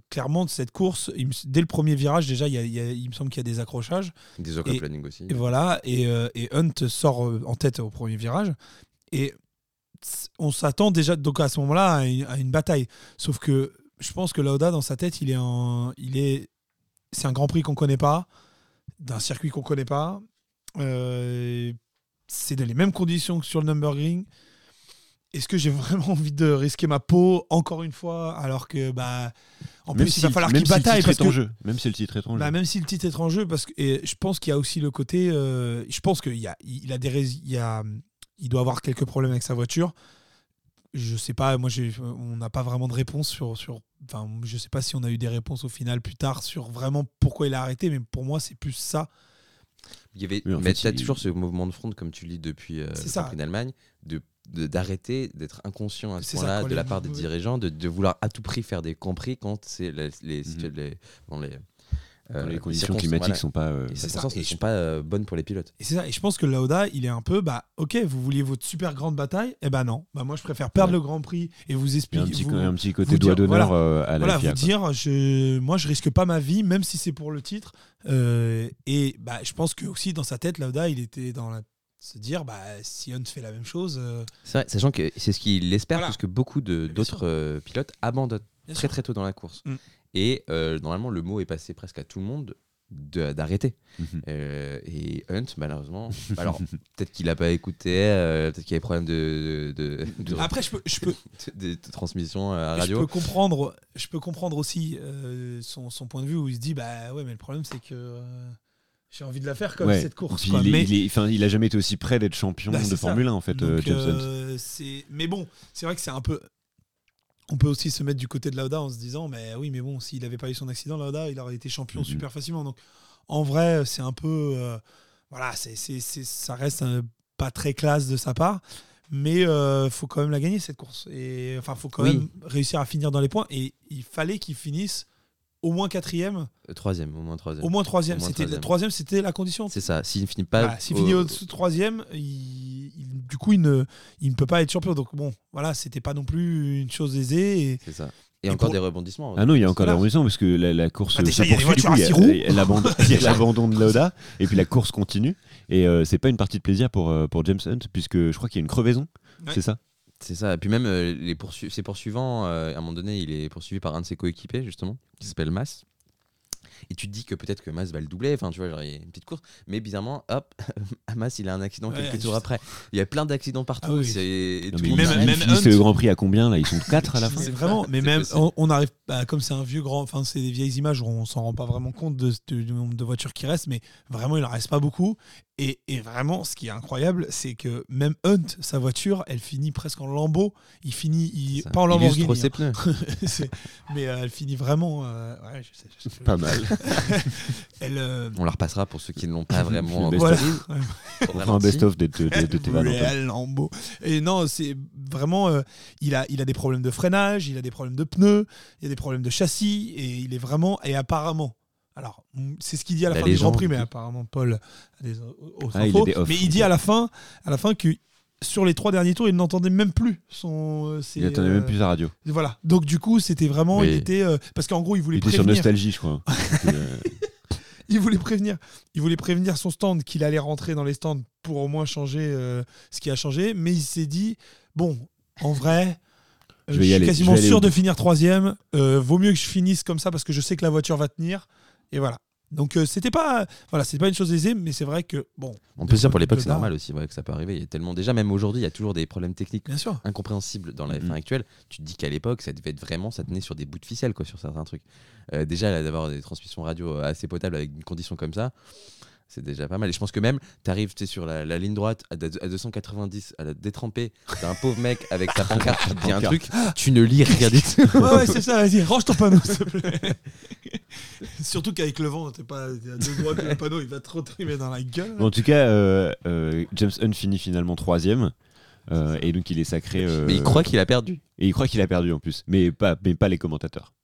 clairement de cette course il me- dès le premier virage déjà il, y a- il y a- il me semble qu'il y a des accrochages Des Et- planning aussi. et voilà et, euh, et Hunt sort en tête au premier virage et on s'attend déjà donc à ce moment-là à une, à une bataille sauf que je pense que Lauda dans sa tête il est en il est c'est un Grand Prix qu'on connaît pas d'un circuit qu'on connaît pas Euh, c'est dans les mêmes conditions que sur le Nürburgring est-ce que j'ai <laughs> vraiment envie de risquer ma peau encore une fois alors que bah en Même plus si, il va falloir qu'il si le bataille parce que jeu. Même si le titre est en bah, jeu. même si le titre est en jeu parce que et je pense qu'il y a aussi le côté euh, je pense qu'il y a il a des il y a il doit avoir quelques problèmes avec sa voiture je sais pas moi on n'a pas vraiment de réponse sur sur enfin je sais pas si on a eu des réponses au final plus tard sur vraiment pourquoi il a arrêté mais pour moi c'est plus ça Il y avait, Oui, mais fait, t'as il- toujours ce mouvement de front, comme tu lis depuis euh, d'Allemagne, de de- d'arrêter d'être inconscient à ce point-là de la part des dirigeants, de, de vouloir à tout prix faire des compris quand c'est les, les, Mhm. les, bon, les, Quand euh, les conditions climatiques voilà. sont pas. euh, Les circonstances ne sont pas euh, bonnes pour les pilotes. et c'est ça et je pense que Lauda il est un peu bah ok vous vouliez votre super grande bataille eh ben non bah moi je préfère perdre Ouais. le Grand Prix et vous expliquer un petit, vous- un petit côté vous doigt dire, d'honneur voilà. euh, à la voilà, FIA. vous quoi. dire, je, moi, je risque pas ma vie, même si c'est pour le titre. Euh, et bah, je pense que aussi dans sa tête, Lauda, il était dans la se dire, bah, si Hunt fait la même chose, euh, C'est vrai, sachant que c'est ce qu'il espère, Voilà. parce que beaucoup de- d'autres euh, pilotes abandonnent Bien très sûr. très tôt dans la course. Mm. Et euh, normalement, le mot est passé presque à tout le monde de- d'arrêter. Mhm. Euh, et Hunt, malheureusement, <laughs> alors peut-être qu'il n'a pas écouté, euh, peut-être qu'il y avait problème de, de, de- après, je peux, je peux, <laughs> de- de transmission à je radio. peux comprendre, je peux comprendre aussi euh, son, son point de vue où il se dit, bah ouais, mais le problème c'est que euh, j'ai envie de la faire comme Ouais. cette course. Quoi. il, est- Mais- il est- il a jamais été aussi près d'être champion Bah, de. Formule 1 en fait, euh, Donc, James Hunt. euh, c'est- mais bon, c'est vrai que c'est un peu. On peut aussi se mettre du côté de Lauda en se disant, mais oui, mais bon, s'il n'avait pas eu son accident, Lauda, il aurait été champion Mhm. super facilement. Donc, en vrai, c'est un peu, euh, voilà, c'est, c'est- c'est- ça reste euh, pas très classe de sa part, mais il faut quand même la gagner cette course. Et enfin, faut quand Oui. même réussir à finir dans les points. Et il fallait qu'il finisse au moins quatrième, Euh, Troisième, au moins troisième. au moins troisième. Au moins C'était troisième. troisième, c'était la condition. C'est ça. S'il ne finit pas. Voilà, S'il au- finit au troisième, il, il- du coup, il ne, il ne peut pas être champion. Donc bon, voilà, c'était pas non plus une chose aisée. Et, C'est ça. Et, Et encore pour- des rebondissements. Ah non, il y a encore des rebondissements parce que la, la course Ah, déjà, il poursuit, du coup, y a- l'abandon- il y a l'abandon de Lauda et puis la course continue et euh, c'est pas une partie de plaisir pour, euh, pour James Hunt puisque je crois qu'il y a une crevaison, Ouais. c'est ça? C'est ça. Et puis même euh, les poursu- ses poursuivants, euh, à un moment donné, il est poursuivi par un de ses coéquipiers, justement, qui s'appelle Mas. Et tu te dis que peut-être que Mas va le doubler, enfin tu vois, genre, il y a une petite course. Mais bizarrement, hop, <laughs> Mas il a un accident Ouais, quelques tours après. Il y a plein d'accidents partout. Ah oui. c'est- même- même Hunt- le Grand Prix à combien là? Ils sont 4 à la fin c'est vraiment, mais même, possible. on, on arrive, bah, comme c'est un vieux grand, enfin, c'est des vieilles images où on s'en rend pas vraiment compte de, de- du nombre de voitures qui restent, mais vraiment, il en reste pas beaucoup. Et, et vraiment, ce qui est incroyable, c'est que même Hunt, sa voiture, elle finit presque en lambeau. Il finit, il, pas en Lamborghini, ses hein. <laughs> mais euh, elle finit vraiment. euh, ouais, je sais, je sais. Pas mal. <laughs> Elle, euh, On la repassera pour ceux qui ne l'ont pas <laughs> vraiment. Best voilà. On fera un best-of de, de, de, de tes. Réel Lambeau. Et non, c'est vraiment. euh, il, a, il a des problèmes de freinage, il a des problèmes de pneus, il a des problèmes de châssis, et il est vraiment. Et apparemment. Alors, c'est ce qu'il dit à la, La fin du Grand légende, Prix, mais apparemment, Paul a des autres Ah, il infos. a des off. mais il dit à la fin, à la fin que sur les trois derniers tours, il n'entendait même plus son. euh, ses, Il attendait euh, même plus la radio. Voilà. Donc, du coup, c'était vraiment. Il était. euh, parce qu'en gros, il voulait Il était sur. Nostalgie, je crois. <laughs> Euh, il voulait prévenir, il voulait prévenir son stand qu'il allait rentrer dans les stands pour au moins changer euh, ce qui a changé, mais il s'est dit bon, en vrai, euh, Je suis aller, quasiment je sûr de finir troisième. euh, vaut mieux que je finisse comme ça parce que je sais que la voiture va tenir. Et voilà. Donc euh, c'était pas voilà, c'était pas une chose aisée, mais c'est vrai que bon. On peut dire pour l'époque, c'est normal aussi ouais, que ça peut arriver. Il y a tellement déjà, même aujourd'hui, il y a toujours des problèmes techniques Bien sûr. incompréhensibles dans la F1 Mhm. actuelle. Tu te dis qu'à l'époque, ça devait être vraiment, ça tenait sur des bouts de ficelle quoi, sur certains trucs. Euh, déjà, d'avoir des transmissions radio assez potables avec une condition comme ça, c'est déjà pas mal. Et je pense que même, tu arrives sur la, la ligne droite à, à 290, à la détrempée, t'as un pauvre mec avec <laughs> sa pancarte qui te dit un truc, tu ne lis rien du tout. Ouais, ouais, c'est ça, vas-y, range ton panneau, s'il te plaît. <laughs> Surtout qu'avec le vent, t'es pas à deux doigts que le panneau, il va trop trimer dans la gueule. En tout cas, euh, euh, James Hunt finit finalement troisième. Euh, et donc il est sacré. euh, Mais il croit qu'il a perdu. Et il croit qu'il a perdu en plus, mais pas, mais pas les commentateurs.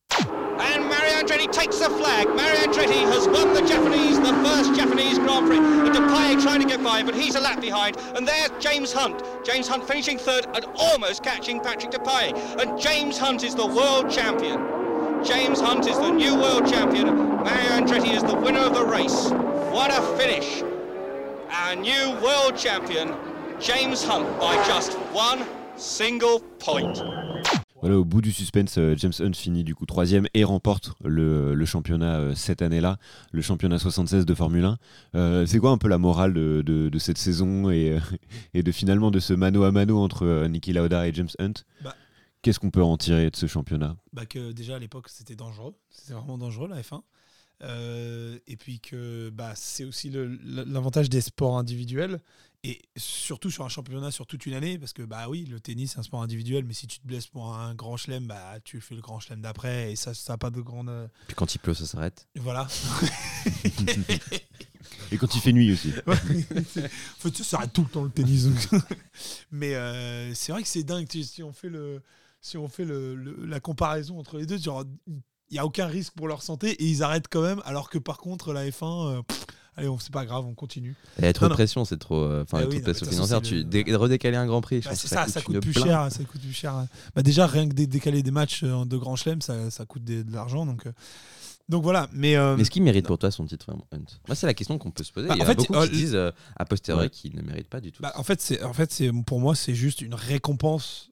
Mario the flag. Mario Andretti has won the Japanese, the first Japanese Grand Prix. And Depay trying to get by, but he's a lap behind. And there's James Hunt. James Hunt finishing third and almost catching Patrick Depay. And James Hunt is the world champion. James Hunt is the new world champion. Mario Andretti is the winner of the race. What a finish. Our new world champion, James Hunt, by just one single point. Voilà, au bout du suspense, euh, James Hunt finit du coup troisième et remporte le, le championnat euh, cette année-là, le championnat 76 de Formule 1. Euh, c'est quoi un peu la morale de, de- de cette saison et, et de finalement de ce mano à mano entre Niki Lauda et James Hunt? Bah. Qu'est-ce qu'on peut en tirer de ce championnat? Bah, que déjà à l'époque c'était dangereux, c'était vraiment dangereux la F1. Euh, et puis que bah, c'est aussi l'avantage des sports individuels et surtout sur un championnat sur toute une année parce que bah oui le tennis c'est un sport individuel mais si tu te blesses pour un grand chelem bah tu fais le grand chelem d'après et ça ça a pas de grande euh, Puis quand il pleut, ça s'arrête. voilà <laughs> Et quand il fait nuit aussi. <laughs> Ouais. En fait, ça s'arrête tout le temps le tennis. <laughs> Mais euh, c'est vrai que c'est dingue si on fait le si on fait le, le- la comparaison entre les deux, genre il y a aucun risque pour leur santé et ils arrêtent quand même, alors que par contre la F1, euh, pff, allez, on- c'est pas grave, on continue. Et être Non, non. pression, c'est trop. euh, Enfin, trop oui, de pression de financière. Tu dé- redécaler un Grand Prix, je Bah, c'est que ça, ça coûte plus cher, ça coûte plus cher. Bah, déjà rien que dé- décaler des matchs euh, de Grand Chelem, ça, ça coûte des- de l'argent, donc euh, donc voilà. Mais euh, Mais est-ce qu'il mérite pour toi son titre, Hunt? Moi, c'est la question qu'on peut se poser. Bah, Il y en a fait, beaucoup euh, qui disent euh, a posteriori Ouais. qu'il ne mérite pas du tout. Bah, en fait, c'est en fait, c'est pour moi, c'est juste une récompense.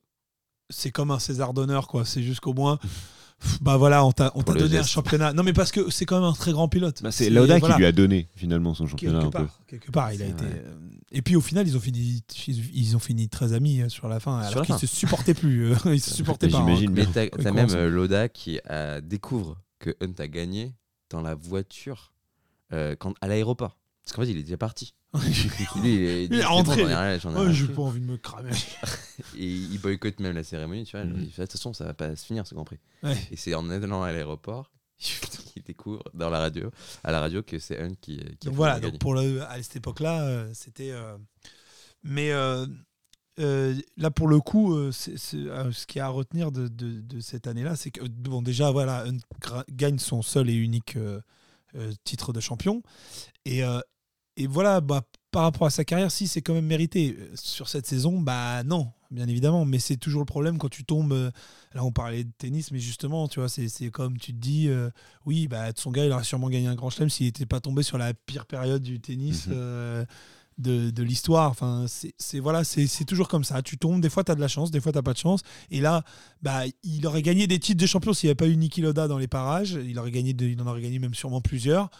C'est comme un César d'honneur, quoi. C'est juste qu'au moins, <laughs> bah voilà, on t'a donné un championnat. Non, mais parce que c'est quand même un très grand pilote. Bah, c'est Lauda voilà, qui lui a donné finalement son championnat quelque un peu. part, quelque part, il a été. vrai. Et puis au final, ils ont fini, ils ont fini très amis euh, sur la fin, Sur alors qu'ils se supportaient plus. euh, <laughs> ils se supportaient pas. hein. J'imagine Mais bien. t'as même euh, Loda qui euh, découvre que Hunt a gagné dans la voiture euh, quand, à l'aéroport. Parce qu'en fait, il est déjà parti. <laughs> Lui, il est, Il est bon, rentré. ai Ouais, j'ai pas envie de me cramer. <laughs> Et il boycotte même la cérémonie, tu vois. Mhm. Il fait, de toute façon, ça va pas se finir ce Grand Prix. Ouais. Et c'est en allant à l'aéroport <laughs> qu'il découvre dans la radio, à la radio que c'est Hunt qui, Donc voilà, donc pour le, à cette époque-là, euh, c'était. euh, Mais euh, euh, là, pour le coup, ce qu'il y a à retenir de, de- de cette année-là, c'est que, bon, déjà, voilà, gra- gagne son seul et unique euh, titre de champion. Et, euh, et voilà, bah, par rapport à sa carrière, si, c'est quand même mérité. Euh, Sur cette saison, bah non, bien évidemment. Mais c'est toujours le problème quand tu tombes. euh, Là, on parlait de tennis, mais justement, tu vois, c'est comme tu te dis, euh, oui, bah, son gars, il aurait sûrement gagné un grand chelem s'il n'était pas tombé sur la pire période du tennis Mhm. euh, de, de l'histoire. Enfin, c'est voilà, c'est c'est toujours comme ça. Tu tombes, des fois, tu as de la chance, des fois, tu pas de chance. Et là, bah, il aurait gagné des titres de champion s'il n'y avait pas eu Niki Loda dans les parages. Il, aurait gagné de- il en aurait gagné même sûrement plusieurs.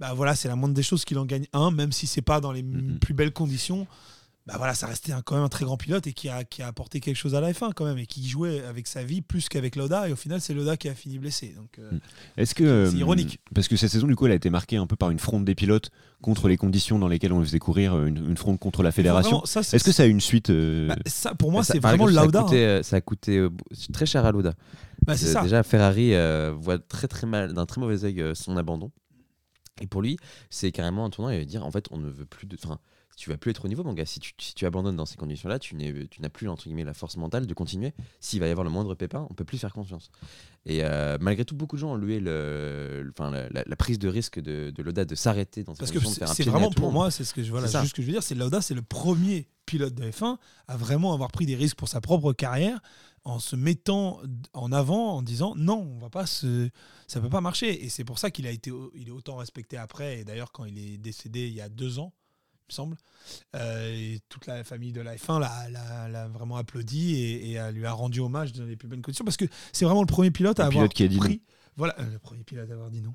Bah voilà, c'est la moindre des choses qu'il en gagne un, même si c'est pas dans les plus belles conditions. Bah voilà, ça restait un- quand même un très grand pilote et qui a, qui a apporté quelque chose à la F1 quand même et qui jouait avec sa vie plus qu'avec Loda. Et au final, c'est Loda qui a fini blessé. Donc, euh, Est-ce que C'est euh, ironique. Parce que cette saison du coup, elle a été marquée un peu par une fronde des pilotes contre les conditions dans lesquelles on les faisait courir, euh, une, une fronde contre la fédération. Est-ce que ça a une suite euh, bah, ça, pour moi, Ça- c'est vraiment ça a Lauda. coûté, hein. Ça a coûté euh, très cher à Lauda. Bah, ça. Déjà, Ferrari voit très très mal, d'un très mauvais œil son abandon. Et pour lui, c'est carrément un tournant. Il va dire en fait, on ne veut plus de. Enfin, tu vas plus être au niveau, mon gars. Si tu, si tu abandonnes dans ces conditions-là, tu n'as plus entre guillemets la force mentale de continuer. S'il va y avoir le moindre pépin, on peut plus faire confiance. Et euh, malgré tout, beaucoup de gens ont loué le, le- enfin, la, prise de risque de, de Loda de s'arrêter dans ces Parce que conditions, faire un c'est vraiment pour moi, c'est ce que je voilà, juste ce que je veux dire, c'est Lauda, c'est le premier pilote de F1 à vraiment avoir pris des risques pour sa propre carrière en se mettant en avant en disant non, on va pas se ça peut pas marcher et c'est pour ça qu'il a été il est autant respecté après et d'ailleurs quand il est décédé il y a deux ans il me semble euh, et toute la famille de la F1 l'a, vraiment applaudi et, et a- lui a rendu hommage dans les plus bonnes conditions parce que c'est vraiment le premier pilote à avoir pilote a dit non. pris voilà euh, le premier pilote à avoir dit non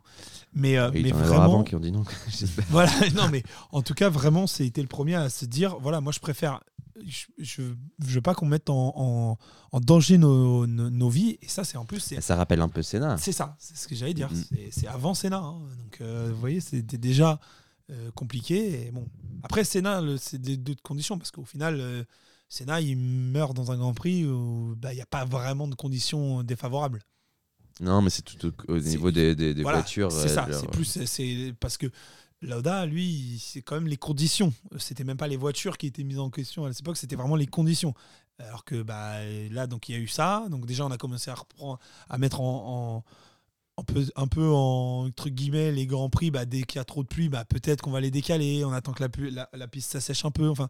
mais, euh, mais vraiment avant qui ont dit non. <laughs> voilà, <laughs> non, mais en tout cas, vraiment, c'était le premier à se dire voilà, moi, je préfère. Je, je veux pas qu'on mette en, en, en danger nos, nos, nos vies. Et ça, c'est en plus. Ça rappelle un peu Senna. c'est ça, c'est ce que j'allais dire. Mhm. C'est, avant Senna. hein. Donc, euh, vous voyez, c'était déjà euh, compliqué. Et bon. Après, le- c'est d'autres conditions. Parce qu'au final, euh, Senna, il meurt dans un Grand Prix où bah, il n'y a pas vraiment de conditions défavorables. Non, mais c'est tout au, niveau des, des- des Voilà, voitures. C'est euh, ça, c'est plus, c'est parce que Lauda, lui, c'est quand même les conditions. C'était même pas les voitures qui étaient mises en question à cette époque, c'était vraiment les conditions. Alors que bah, là, donc il y a eu ça. Donc déjà, on a commencé à reprendre, à mettre en, un peu, en entre guillemets les grands prix. Bah, dès qu'il y a trop de pluie, bah, peut-être qu'on va les décaler. On attend que la, la, piste s'assèche un peu. Enfin,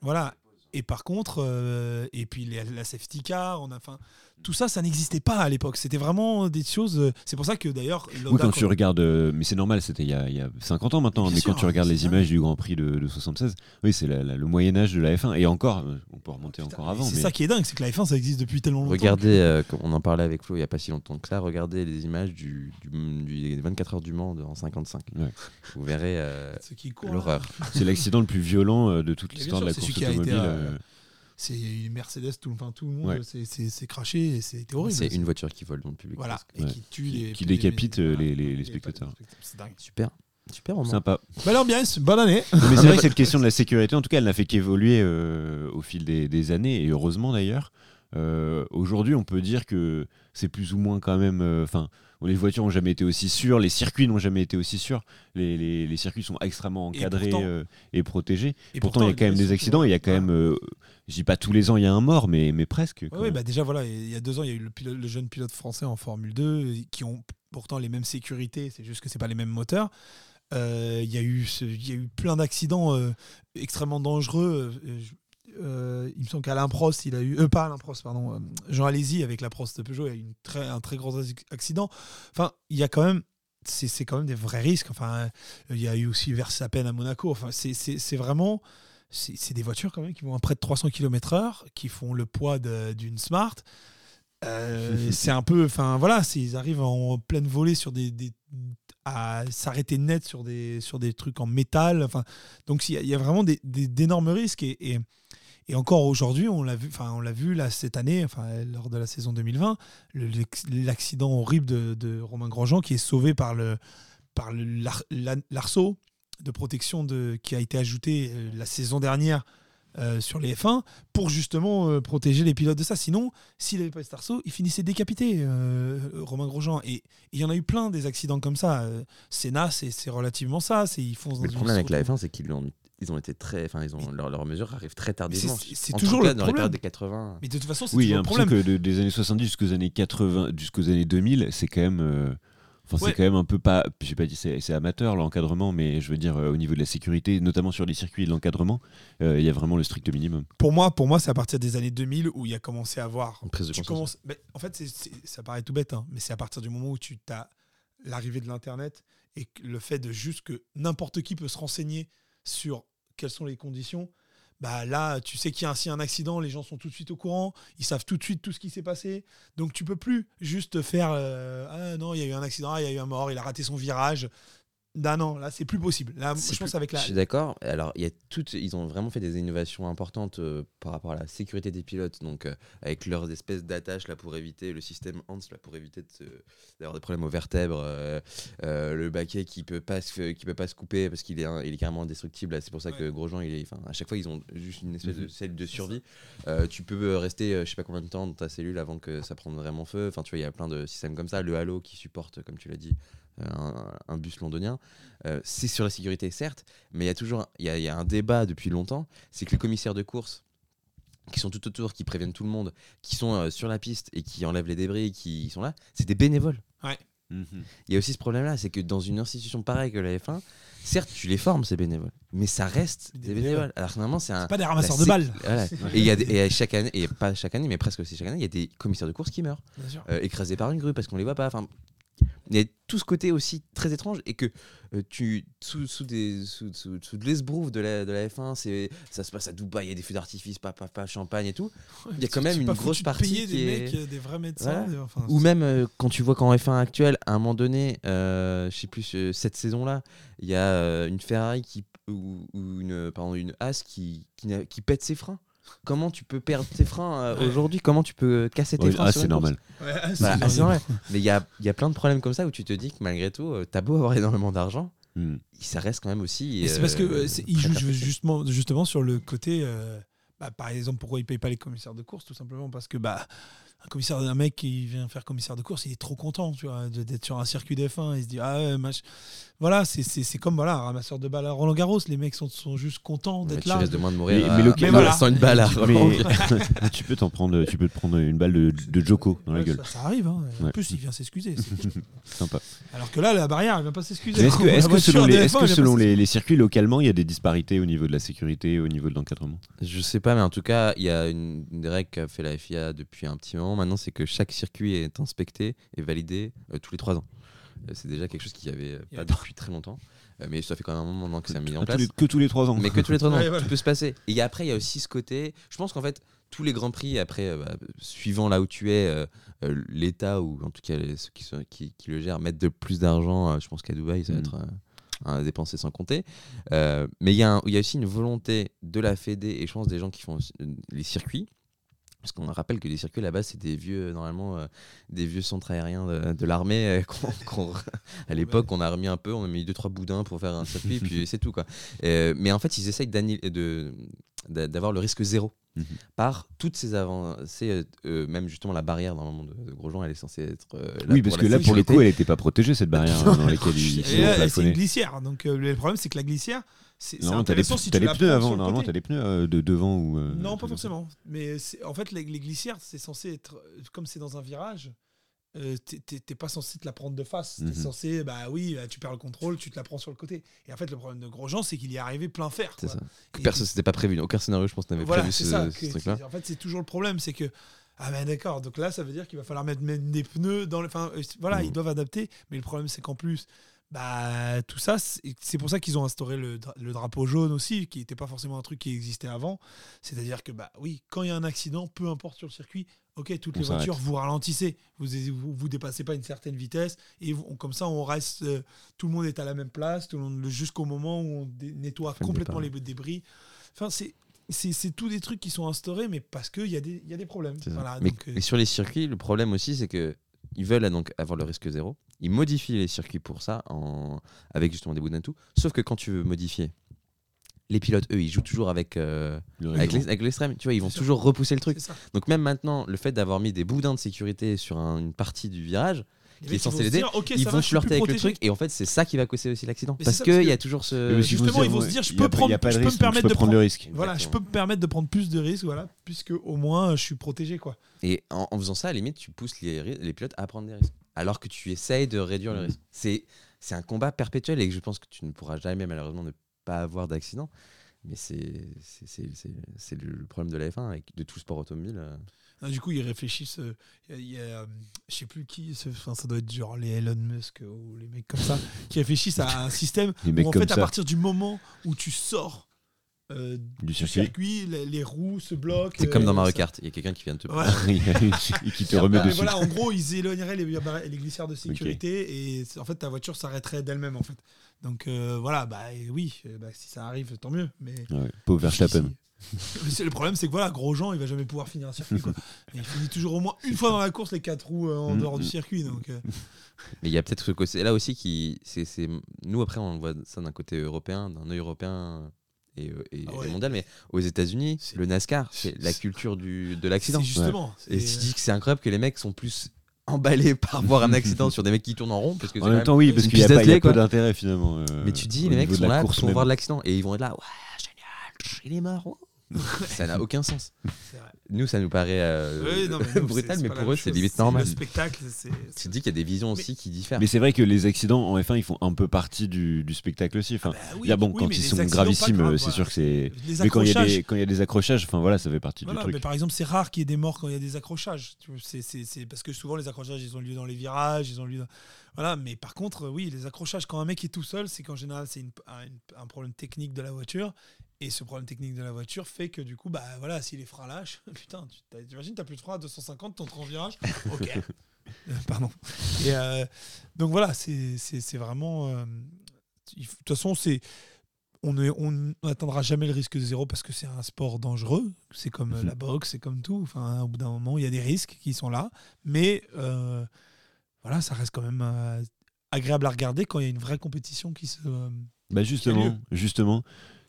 voilà. Et par contre, euh, et puis la safety car, on a, enfin, tout ça, ça n'existait pas à l'époque. C'était vraiment des choses. euh, C'est pour ça que d'ailleurs, Oui, quand tu regardes, euh, mais c'est normal, c'était il, y a- il y a 50 ans maintenant, Bien mais sûr, quand tu regardes c'est les images du Grand Prix de, de 76, oui, c'est la- la- le Moyen Âge de la F1. Et encore, euh, on peut remonter Putain, encore avant. C'est mais- ça qui est dingue, c'est que la F1 ça existe depuis tellement longtemps. Regardez, euh, comme on en parlait avec Flo il n'y a pas si longtemps que ça, regardez les images du, du, du- des 24 heures du Mans de- en 55. Ouais. Vous verrez euh, courent, l'horreur. C'est l'accident le plus violent de toute l'histoire de la course automobile. C'est une Mercedes, tout, enfin, tout le monde Ouais. s'est craché et c'était horrible. C'est une voiture qui vole dans le public. Voilà, et Ouais. qui tue Qui- les. qui les- décapite, les- euh, voilà, les- les- les les spectateurs. C'est dingue. Super. Super roman. Sympa. Belle ambiance, bonne année. <laughs> Mais c'est vrai que cette <laughs> question de la sécurité, en tout cas, elle n'a fait qu'évoluer euh, au fil des, des années, et heureusement d'ailleurs. Euh, Aujourd'hui, on peut dire que c'est plus ou moins quand même. euh, Enfin, les voitures n'ont jamais été aussi sûres, les circuits n'ont jamais été aussi sûrs. Les, les- les circuits sont extrêmement Et encadrés pourtant- euh, et protégés. Et pourtant, il y a quand même des accidents. Il y a quand même. euh, je dis pas tous les ans, il y a un mort, mais, mais presque. Ouais, même. bah déjà, voilà, il y a deux ans, il y a eu le, pilote- le jeune pilote français en Formule 2 euh, qui ont pourtant les mêmes sécurités, c'est juste que c'est pas les mêmes moteurs. Euh, Il y, a eu ce- il y a eu plein d'accidents euh, extrêmement dangereux. Euh, je- euh, il me semble qu'Alain Prost, il a eu. Euh, pas Alain Prost, pardon. euh, Jean Alési avec la Prost de Peugeot, il a eu une très, un très gros ac- accident. Enfin, il y a quand même. C'est quand même des vrais risques. Enfin, euh, il y a eu aussi Verstappen à Monaco. Enfin, c'est- vraiment c'est des voitures quand même qui vont à près de 300 km/h, qui font le poids d'une Smart. <laughs> C'est un peu, enfin voilà, ils arrivent en pleine volée sur des, des- à s'arrêter net sur des sur des trucs en métal. Enfin, donc il y, a- il y a vraiment des- des- d'énormes risques et, et, et encore aujourd'hui, on l'a vu, enfin on l'a vu là cette année, enfin lors de la saison 2020, le- l'ex- l'accident horrible de, de Romain Grosjean qui est sauvé par le par l'arceau de protection de, qui a été ajouté euh, la saison dernière euh, sur les F1 pour justement euh, protéger les pilotes de ça. Sinon, s'il n'avait pas cet arceau, il finissait décapité, euh, Romain Grosjean. Et il y en a eu plein des accidents comme ça. Senna, c'est relativement ça. Ils Mais le problème avec la structure. F1, c'est qu'ils ont, ils ont été très. Enfin, ils ont, leur- leurs mesures arrivent très tardivement. c'est- toujours tout cas, le dans les problème. des 80. Mais de toute façon, c'est Oui, y toujours le problème. que de- des années 70 jusqu'aux années 80, jusqu'aux années 2000, c'est quand même. euh, Enfin, Ouais. c'est quand même un peu pas. J'ai pas dit c'est amateur l'encadrement, mais je veux dire euh, au niveau de la sécurité, notamment sur les circuits et de l'encadrement, euh, il y a vraiment le strict minimum. Pour moi, pour moi c'est à partir des années 2000 où il a commencé à avoir Une prise de tu commences. mais en fait, ça paraît tout bête, hein, mais c'est à partir du moment où tu as l'arrivée de l'internet et que le fait de juste que n'importe qui peut se renseigner sur quelles sont les conditions. Bah là, tu sais qu'il y a ainsi un accident, les gens sont tout de suite au courant, ils savent tout de suite tout ce qui s'est passé. Donc tu peux plus juste faire euh, ah non, il y a eu un accident, ah, il y a eu un mort, il a raté son virage. Non, non, là c'est plus possible. Là, je pense plus- avec la. Je suis d'accord. Alors, il y a toutes, ils ont vraiment fait des innovations importantes euh, par rapport à la sécurité des pilotes, donc euh, avec leurs espèces d'attaches là pour éviter le système HANS là pour éviter de d'avoir des problèmes aux vertèbres, euh, le baquet qui peut pas se, qui peut pas se couper parce qu'il est, un- il est carrément indestructible. C'est pour ça que Ouais. Grosjean, il est, à chaque fois ils ont juste une espèce de cellule de survie. Tu peux rester, je sais pas combien de temps dans ta cellule avant que ça prenne vraiment feu. Enfin, tu vois, il y a plein de systèmes comme ça. Le halo qui supporte, comme tu l'as dit, un, un bus londonien. Euh, c'est sur la sécurité, certes, mais il y a toujours il y a, y a un débat depuis longtemps. C'est que les commissaires de course qui sont tout autour, qui préviennent tout le monde, qui sont euh, sur la piste et qui enlèvent les débris, qui sont là, c'est des bénévoles. Mhm. Il y a aussi ce problème-là, c'est que dans une institution pareille que la F1, certes, tu les formes, ces bénévoles, mais ça reste Des des bénévoles. bénévoles. Alors normalement, c'est un. Pas des ramasseurs de balles. Voilà. Et il y a des- et chaque année, et pas chaque année, mais presque aussi chaque année, il y a des commissaires de course qui meurent, euh, écrasés par une grue parce qu'on les voit pas. Enfin, il y a tout ce côté aussi très étrange et que euh, tu sous, sous des sous, sous, sous de l'esbrouf de la, de la F1, c'est ça se passe à Dubaï, il y a des feux d'artifice, pas, pas, pas champagne et tout. Il y a quand même une grosse de partie payer qui des est- mecs, euh, des vrais médecins. Voilà. des- enfin, Ou même euh, quand tu vois qu'en F1 actuel, à un moment donné, euh, je sais plus, euh, cette saison-là, il y a euh, une Ferrari qui, ou, ou une, pardon, une As qui, qui pète ses freins. Comment tu peux perdre tes freins euh, Ouais. aujourd'hui? Comment tu peux casser tes Ouais, freins ah, c'est normal. Ouais, ah, Bah, ah, c'est normal. vrai. Mais il y a, il y a plein de problèmes comme ça où tu te dis que malgré tout, euh, t'as beau avoir énormément d'argent, Mhm. ça reste quand même aussi. C'est parce que euh, il joue justement, justement sur le côté. euh, bah, par exemple, pourquoi il paye pas les commissaires de course Tout simplement parce que bah, un commissaire, un mec qui vient faire commissaire de course, il est trop content, tu vois, d'être sur un circuit d'F1. Il se dit, ah ouais, mach- Voilà, c'est- c'est c'est comme voilà, un ramasseur de balles à Roland Garros. Les mecs sont, sont juste contents d'être tu là. risques de moins de mourir. Mais- mais le- en mais voilà. lançant une balle à. Mais <laughs> tu peux t'en prendre, tu peux te prendre une balle de, de Joko dans la gueule. Ça, ça arrive. hein. En Ouais. plus, il vient s'excuser. <laughs> Sympa. Alors que là, la barrière, elle vient pas s'excuser. Est-ce que, <laughs> selon, les, F1, que selon les, les circuits localement, il y a des disparités au niveau de la sécurité, au niveau de l'encadrement? Je sais pas, mais en tout cas, il y a une, une des règles qu'a fait la FIA depuis un petit moment. Maintenant, c'est que chaque circuit est inspecté et validé euh, tous les trois ans. Euh, c'est déjà quelque chose qu'il y avait euh, pas a- depuis très longtemps. Mais ça fait quand même un moment maintenant que c'est mis en place. les- Que tous les trois ans. Mais que tous les trois ans, <laughs> Ouais, voilà. tout peut se passer. Et après, il y a aussi ce côté. Je pense qu'en fait, tous les grands prix, après, bah, suivant là où tu es, l'État ou en tout cas les- ceux qui, sont- qui, qui le gèrent mettent de plus d'argent. je pense qu'à Dubaï, ça va Mm. être à dépenser sans compter. Euh, mais il y, a y a aussi une volonté de la Fédé et je pense des gens qui font les circuits. Parce qu'on rappelle que les circuits là-bas, c'est des vieux, normalement, euh, des vieux centres aériens de, de l'armée. euh, <laughs> qu'on- qu'on- à l'époque, on a remis un peu, on a mis deux trois boudins pour faire un circuit, <laughs> puis c'est tout quoi. Euh, mais en fait, ils essayent de d'avoir le risque zéro Mhm. par toutes ces avancées, euh, euh, même justement la barrière dans le monde de, de Grosjean, elle est censée être. euh, là Oui, parce que là, pour le coup, elle n'était pas protégée, cette barrière hein, dans laquelle <laughs> ils ils Et ont là, c'est une glissière. Donc euh, le problème, c'est que la glissière, c'est les, intéressant si tu les la pneus avant, normalement, côté. t'as les pneus euh, de devant ou. euh, Non, pas forcément. Mais en fait, les, les glissières, c'est censé être. Comme c'est dans un virage, euh, t'es- pas censé te la prendre de face. Mhm. T'es censé, bah oui, bah, tu perds le contrôle, tu te la prends sur le côté. Et en fait, le problème de Grosjean, c'est qu'il y est arrivé plein fer. C'est ça. Personne, c'était pas prévu. Aucun scénario, je pense, n'avait Voilà, prévu c'est ce, truc-là. en fait, c'est toujours le problème, c'est que. Ah ben d'accord, donc là ça veut dire qu'il va falloir mettre, des pneus dans le. Enfin, euh, voilà, Mhm. ils doivent adapter, mais le problème c'est qu'en plus, bah tout ça, c'est pour ça qu'ils ont instauré le, dra- le drapeau jaune aussi, qui n'était pas forcément un truc qui existait avant. C'est-à-dire que bah oui, quand il y a un accident, peu importe sur le circuit, ok, toutes On les voitures vous ralentissez, vous, vous vous dépassez pas une certaine vitesse et vous- comme ça on reste, euh, tout le monde est à la même place, tout jusqu'au moment où on nettoie le complètement les débris. Enfin c'est c'est tous des trucs qui sont instaurés, mais parce qu'il y, a des- y a des problèmes. C'est ça. Voilà, mais, donc, euh, mais sur les circuits, le problème aussi, c'est que ils veulent donc avoir le risque zéro. Ils modifient les circuits pour ça, en... avec justement des boudins et tout. Sauf que quand tu veux modifier, les pilotes, eux, ils jouent toujours avec, euh, Le avec l'extrême. Tu vois, ils vont toujours repousser le truc. Donc même maintenant, le fait d'avoir mis des boudins de sécurité sur un- une partie du virage, qui est censé l'aider, dire, Ok, ils vont flirter avec le truc. Et en fait, c'est ça qui va causer aussi l'accident. Parce qu'il y a que- toujours ce... justement, ils vont se dire, je peux prendre- je peux me permettre je peux de prendre le risque. Voilà, je peux me permettre de prendre plus de risques, voilà, puisque au moins je suis protégé, quoi. Et en, en faisant ça, à la limite, tu pousses les, les pilotes à prendre des risques. Alors que tu essayes de réduire le Mhm. risque. C'est, c'est un combat perpétuel et que je pense que tu ne pourras jamais, malheureusement, ne pas avoir d'accident. Mais c'est, c'est, c'est, c'est- c'est le problème de la F1 avec de tout sport automobile. Ah, Du coup, ils réfléchissent. euh, Il y a, a, euh, je sais plus qui, enfin, ça doit être genre les Elon Musk euh, ou les mecs comme ça, qui réfléchissent à un système où en fait, à partir du moment où tu sors euh, Du circuit. circuit, les, les roues se bloquent. C'est comme dans Mario Kart. Il y a quelqu'un qui vient de te Voilà. <laughs> et qui te remet dessus. voilà, en gros, ils éloigneraient les, les glissières de sécurité et en fait, ta voiture s'arrêterait d'elle-même. En fait. Donc euh, voilà, bah et oui, bah, si ça arrive, tant mieux. Mais Ouais, Pauvre Verstappen. Le problème, c'est que voilà, Grosjean, il va jamais pouvoir finir un circuit. Quoi. Et <laughs> il finit toujours au moins une fois dans la course les quatre roues euh, en Mm, dehors du mm. circuit. Donc, euh, Mais il y a peut-être ce côté là aussi qui. C'est, c'est- Nous, après, on voit ça d'un côté européen, d'un œil européen et, euh, et- Ah ouais. et mondial. Mais aux États-Unis, le NASCAR, c'est la culture du, de l'accident. justement. Et tu dis que c'est incroyable que les mecs sont plus emballés par <laughs> voir un accident sur des mecs qui tournent en rond. Parce que En même même- temps, oui, parce qu'il y a, pas, y a quoi. d'intérêt finalement. euh, Mais tu dis, les mecs sont là pour même. voir de l'accident et ils vont être là, ouais, génial, il est mort. <laughs> ça n'a aucun sens. Nous, ça nous paraît euh, Ouais, non, mais nous, brutal, mais pour eux, c'est limite normal. Le spectacle, c'est. Tu dis qu'il y a des visions aussi qui diffèrent. Mais c'est vrai que les accidents en F1, ils font un peu partie du, du spectacle aussi. Enfin, Bah oui, il y a bon, oui, quand ils sont gravissimes, c'est sûr que c'est. Les Mais quand il y a accrochages. des quand il y a des accrochages, enfin voilà, ça fait partie Voilà, du truc. mais par exemple, c'est rare qu'il y ait des morts quand il y a des accrochages. C'est, parce que souvent, les accrochages, ils ont lieu dans les virages, ils ont lieu dans- Voilà, mais par contre, oui, les accrochages, quand un mec est tout seul, c'est qu'en général, c'est un problème technique de la voiture. Et ce problème technique de la voiture fait que du coup, bah voilà, si les freins lâchent, <laughs> putain, tu t'imagines, t'as plus de freins à 250, t'entres en virage. <laughs> Ok. Euh, Pardon. Et euh, donc voilà, c'est, vraiment. euh, de toute façon, c'est on n'atteindra jamais le risque zéro parce que c'est un sport dangereux. C'est comme euh, Mhm. la boxe, c'est comme tout. Enfin, au bout d'un moment, il y a des risques qui sont là. Mais euh, voilà, ça reste quand même euh, agréable à regarder quand il y a une vraie compétition qui se. euh, Bah justement, justement,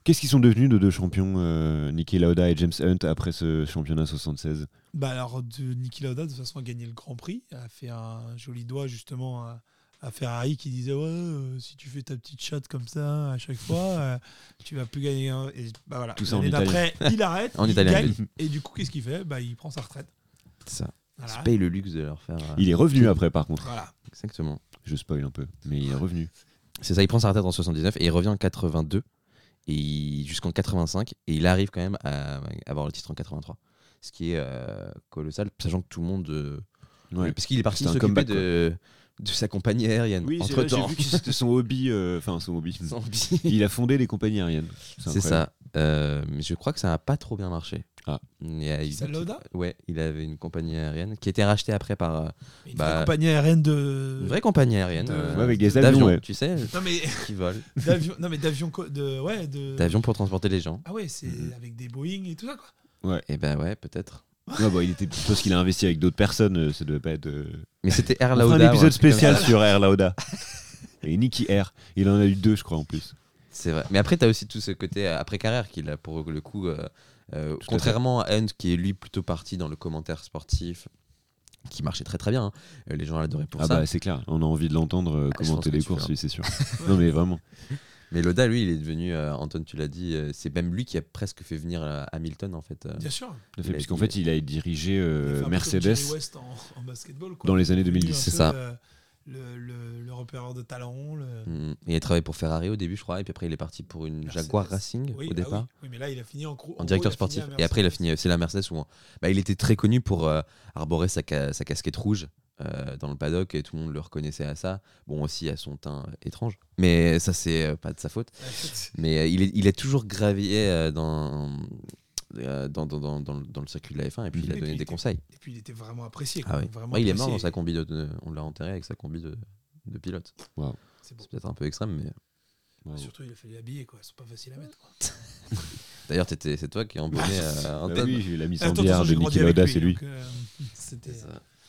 Qu'est-ce qu'ils sont devenus de deux champions, euh, Niki Lauda et James Hunt, après ce championnat 76 Bah alors, de Niki Lauda, de toute façon, a gagné le Grand Prix, a fait un joli doigt justement à, à Ferrari qui disait Ouais, euh, si tu fais ta petite chatte comme ça à chaque fois, euh, tu vas plus gagner. un- Et bah voilà. Tout ça en L'année d'après, il arrête, <laughs> En il italien. gagne, et du coup, qu'est-ce qu'il fait? Bah, il prend sa retraite. Ça. Voilà. Il se paye le luxe de leur faire. euh, Il est revenu après, par contre. Voilà. Exactement. Je spoil un peu, mais il est revenu. C'est ça, il prend sa retraite en 79 et il revient en 82 et jusqu'en 85 et il arrive quand même à, à avoir le titre en 83. Ce qui est euh, colossal, sachant que tout le monde. euh, Ouais. Parce qu'il est parti s'occuper de, de sa compagnie aérienne. Oui, c'est entre temps. vu que c'était son <laughs> hobby. euh, Enfin, son hobby. Il a fondé des compagnies aériennes. C'est ça. Euh, mais je crois que ça n'a pas trop bien marché. Ah. Il y a- il- Lauda Ouais, il avait une compagnie aérienne qui a été rachetée après par euh, Une Bah, vraie compagnie aérienne de. une vraie compagnie aérienne. de- euh, Ouais, avec des d'avions, avions, ouais. tu sais, Non mais <laughs> qui volent. <laughs> non mais d'avion co- de ouais de. D'avions pour transporter les gens. Ah ouais, c'est Mhm. avec des Boeing et tout ça quoi. Et ben ouais, peut-être. Ouais, bon, il était parce qu'il a investi avec d'autres personnes, euh, ça devait pas être. euh, Mais c'était Air Lauda. un ou épisode spécial sur Air <laughs> Lauda. Et Nicky Air, il en a eu deux, je crois, en plus. C'est vrai. Mais après, tu as aussi tout ce côté après carrière qu'il a pour le coup. euh, euh, contrairement à Hunt, qui est lui plutôt parti dans le commentaire sportif, qui marchait très très bien. hein. Euh, Les gens l'adoraient pour ah ça. bah c'est clair, on a envie de l'entendre euh, Ah, commenter les courses, oui, c'est sûr. <laughs> non mais vraiment. Mais Lauda, lui, il est devenu, euh, Anton, tu l'as dit, euh, c'est même lui qui a presque fait venir euh, Hamilton en fait. euh. Bien sûr. Puisqu'en dit- fait, il a dirigé euh, Il Mercedes. West en, en basketball, quoi. dans les années Il est devenu 2010, un c'est ça. Le, le, repéreur de talent. Le... Mm. Il a travaillé pour Ferrari au début, je crois, et puis après, il est parti pour une Mercedes. Jaguar Racing Oui, au bah départ. oui. Oui, mais là, il a fini en, en en directeur gros, a fini sportif. Et après, il a fini, c'est la Mercedes où bah, il était très connu pour euh, arborer sa, ca- sa casquette rouge euh, dans le paddock et tout le monde le reconnaissait à ça. Bon, aussi à son teint étrange, mais ça, c'est euh, pas de sa faute. Mais euh, il, est, il est toujours gravié euh, dans, euh, dans, dans, dans, dans le- dans le circuit de la F1 et puis il a donné des il conseils. Et puis, il était vraiment apprécié. Ah quoi. oui. Vraiment Ouais, il est mort dans sa combi de, de- On l'a enterré avec sa combi de, de pilote. C'est peut-être un peu extrême, mais. Wow. Surtout, il a fallu l'habiller, quoi. C'est pas facile à mettre. <laughs> D'ailleurs, c'est toi qui as embauché euh, Bah Anton. oui, j'ai la mise en bière de avec Lauda, c'est lui. euh, <laughs> ça.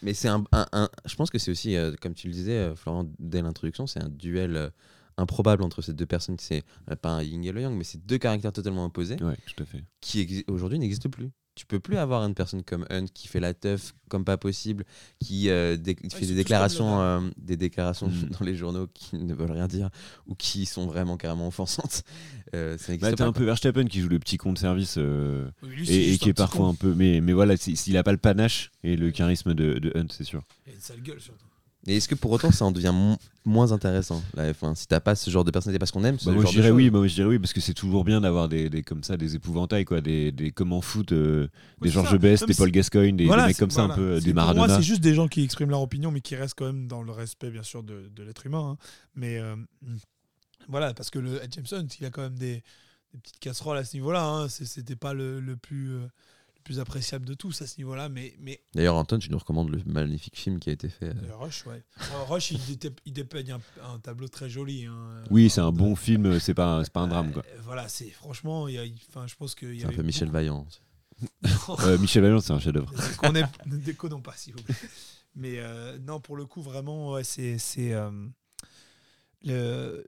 Mais c'est un, un- un- Je pense que c'est aussi, euh, comme tu le disais, euh, Florent, dès l'introduction, c'est un duel euh, improbable entre ces deux personnes. C'est euh, pas un yin et le yang, mais c'est deux caractères totalement opposés Ouais, tout à fait. qui aujourd'hui n'existent plus. Tu peux plus avoir une personne comme Hunt qui fait la teuf comme pas possible, qui euh, fait sont des déclarations, euh, des déclarations Mm. <laughs> dans les journaux qui ne veulent rien dire ou qui sont vraiment carrément offensantes. <laughs> Euh, ça Bah, t'as un peu Verstappen qui joue le petit compte service euh, Oui, mais lui, c'est et, et qui est parfois con. un peu. Mais, mais voilà, s'il a pas le panache et le charisme de, de Hunt, c'est sûr. Il a une sale gueule, surtout. Et est-ce que pour autant ça en devient mo- moins intéressant la F1 si t'as pas ce genre de personnalité? Parce qu'on aime ce Bah, moi, genre je dirais oui, bah, moi je dirais oui, parce que c'est toujours bien d'avoir des, des comme ça, des épouvantails, quoi, des, des comme en foot, euh, des Georges. Best, des Paul Gascoigne, des, mecs comme ça, un peu, des Pour moi, Maradona. c'est juste des gens qui expriment leur opinion, mais qui restent quand même dans le respect, bien sûr, de, de l'être humain. hein. Mais euh, voilà, parce que le Ed Jameson, il a quand même des, des petites casseroles à ce niveau-là. Hein. C'est- C'était pas le, le plus, euh, plus appréciable de tous à ce niveau-là. Mais, mais D'ailleurs Anton tu nous recommandes le magnifique film qui a été fait. euh, euh, Rush, ouais. Alors, Rush, il, dé- il dépeigne un, un tableau très joli. hein. Oui, c'est un De- bon film, c'est pas, c'est pas un drame, quoi. Euh, voilà, c'est franchement, il y a, enfin, je pense qu'il y C'est un peu Michel beaucoup- Vaillant. Euh, <laughs> Michel Vaillant, c'est un chef-d'œuvre. <laughs> ne déconnons pas, s'il vous plaît. Mais euh, non, pour le coup, vraiment, ouais, c'est. c'est, euh, le- le-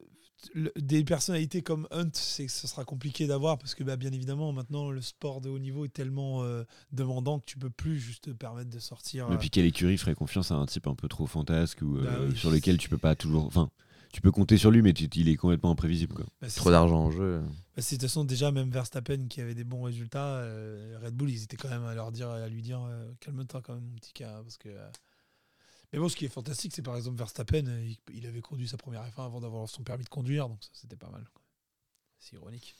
des personnalités comme Hunt, c'est que ce sera compliqué d'avoir parce que, bah, bien évidemment, maintenant, le sport de haut niveau est tellement euh, demandant que tu peux plus juste te permettre de sortir. Et euh, puis quelle écurie ferait confiance à un type un peu trop fantasque ou euh, Bah oui. sur lequel tu peux pas toujours. Enfin, tu peux compter sur lui, mais tu- il est complètement imprévisible, quoi. bah, c'est Trop d'argent en jeu. Bah, c'est de toute façon déjà même Verstappen qui avait des bons résultats, euh, Red Bull ils étaient quand même à leur dire à lui dire euh, calme-toi quand même mon petit cas parce que euh, mais bon ce qui est fantastique c'est par exemple Verstappen euh, il, avait conduit sa première F1 avant d'avoir son permis de conduire donc ça c'était pas mal. C'est ironique.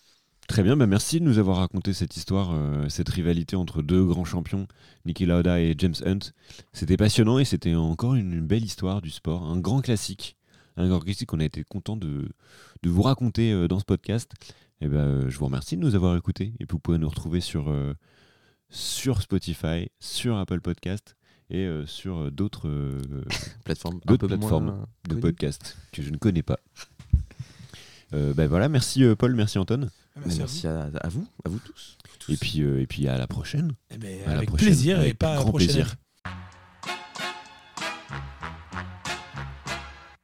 Très bien, bah merci de nous avoir raconté cette histoire, euh, cette rivalité entre deux grands champions, Niki Lauda et James Hunt. C'était passionnant et c'était encore une, belle histoire du sport, un grand classique, un grand classique qu'on a été content de, vous raconter euh, dans ce podcast. Et ben, euh, je vous remercie de nous avoir écoutés et vous pouvez nous retrouver sur, sur Spotify, sur Apple Podcast et euh, sur euh, d'autres euh, <laughs> Plateforme un D'autres peu plateformes moins de podcasts que je ne connais pas. Euh, ben voilà, merci euh, Paul, merci Anton. Merci, Merci, à vous. à, à vous, à vous tous. Et puis, euh, et puis à la prochaine. Eh ben, à la avec prochaine. plaisir et Avec pas à la grand prochaine plaisir.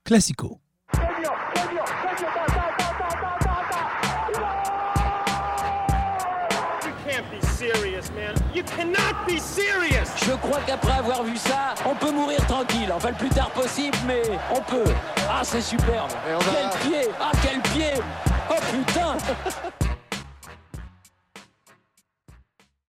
Classico. Cannot be serious. Je crois qu'après avoir vu ça, on peut mourir tranquille. Enfin, le plus tard possible, mais on peut. Ah, c'est superbe. Quel pied Ah, quel pied Oh putain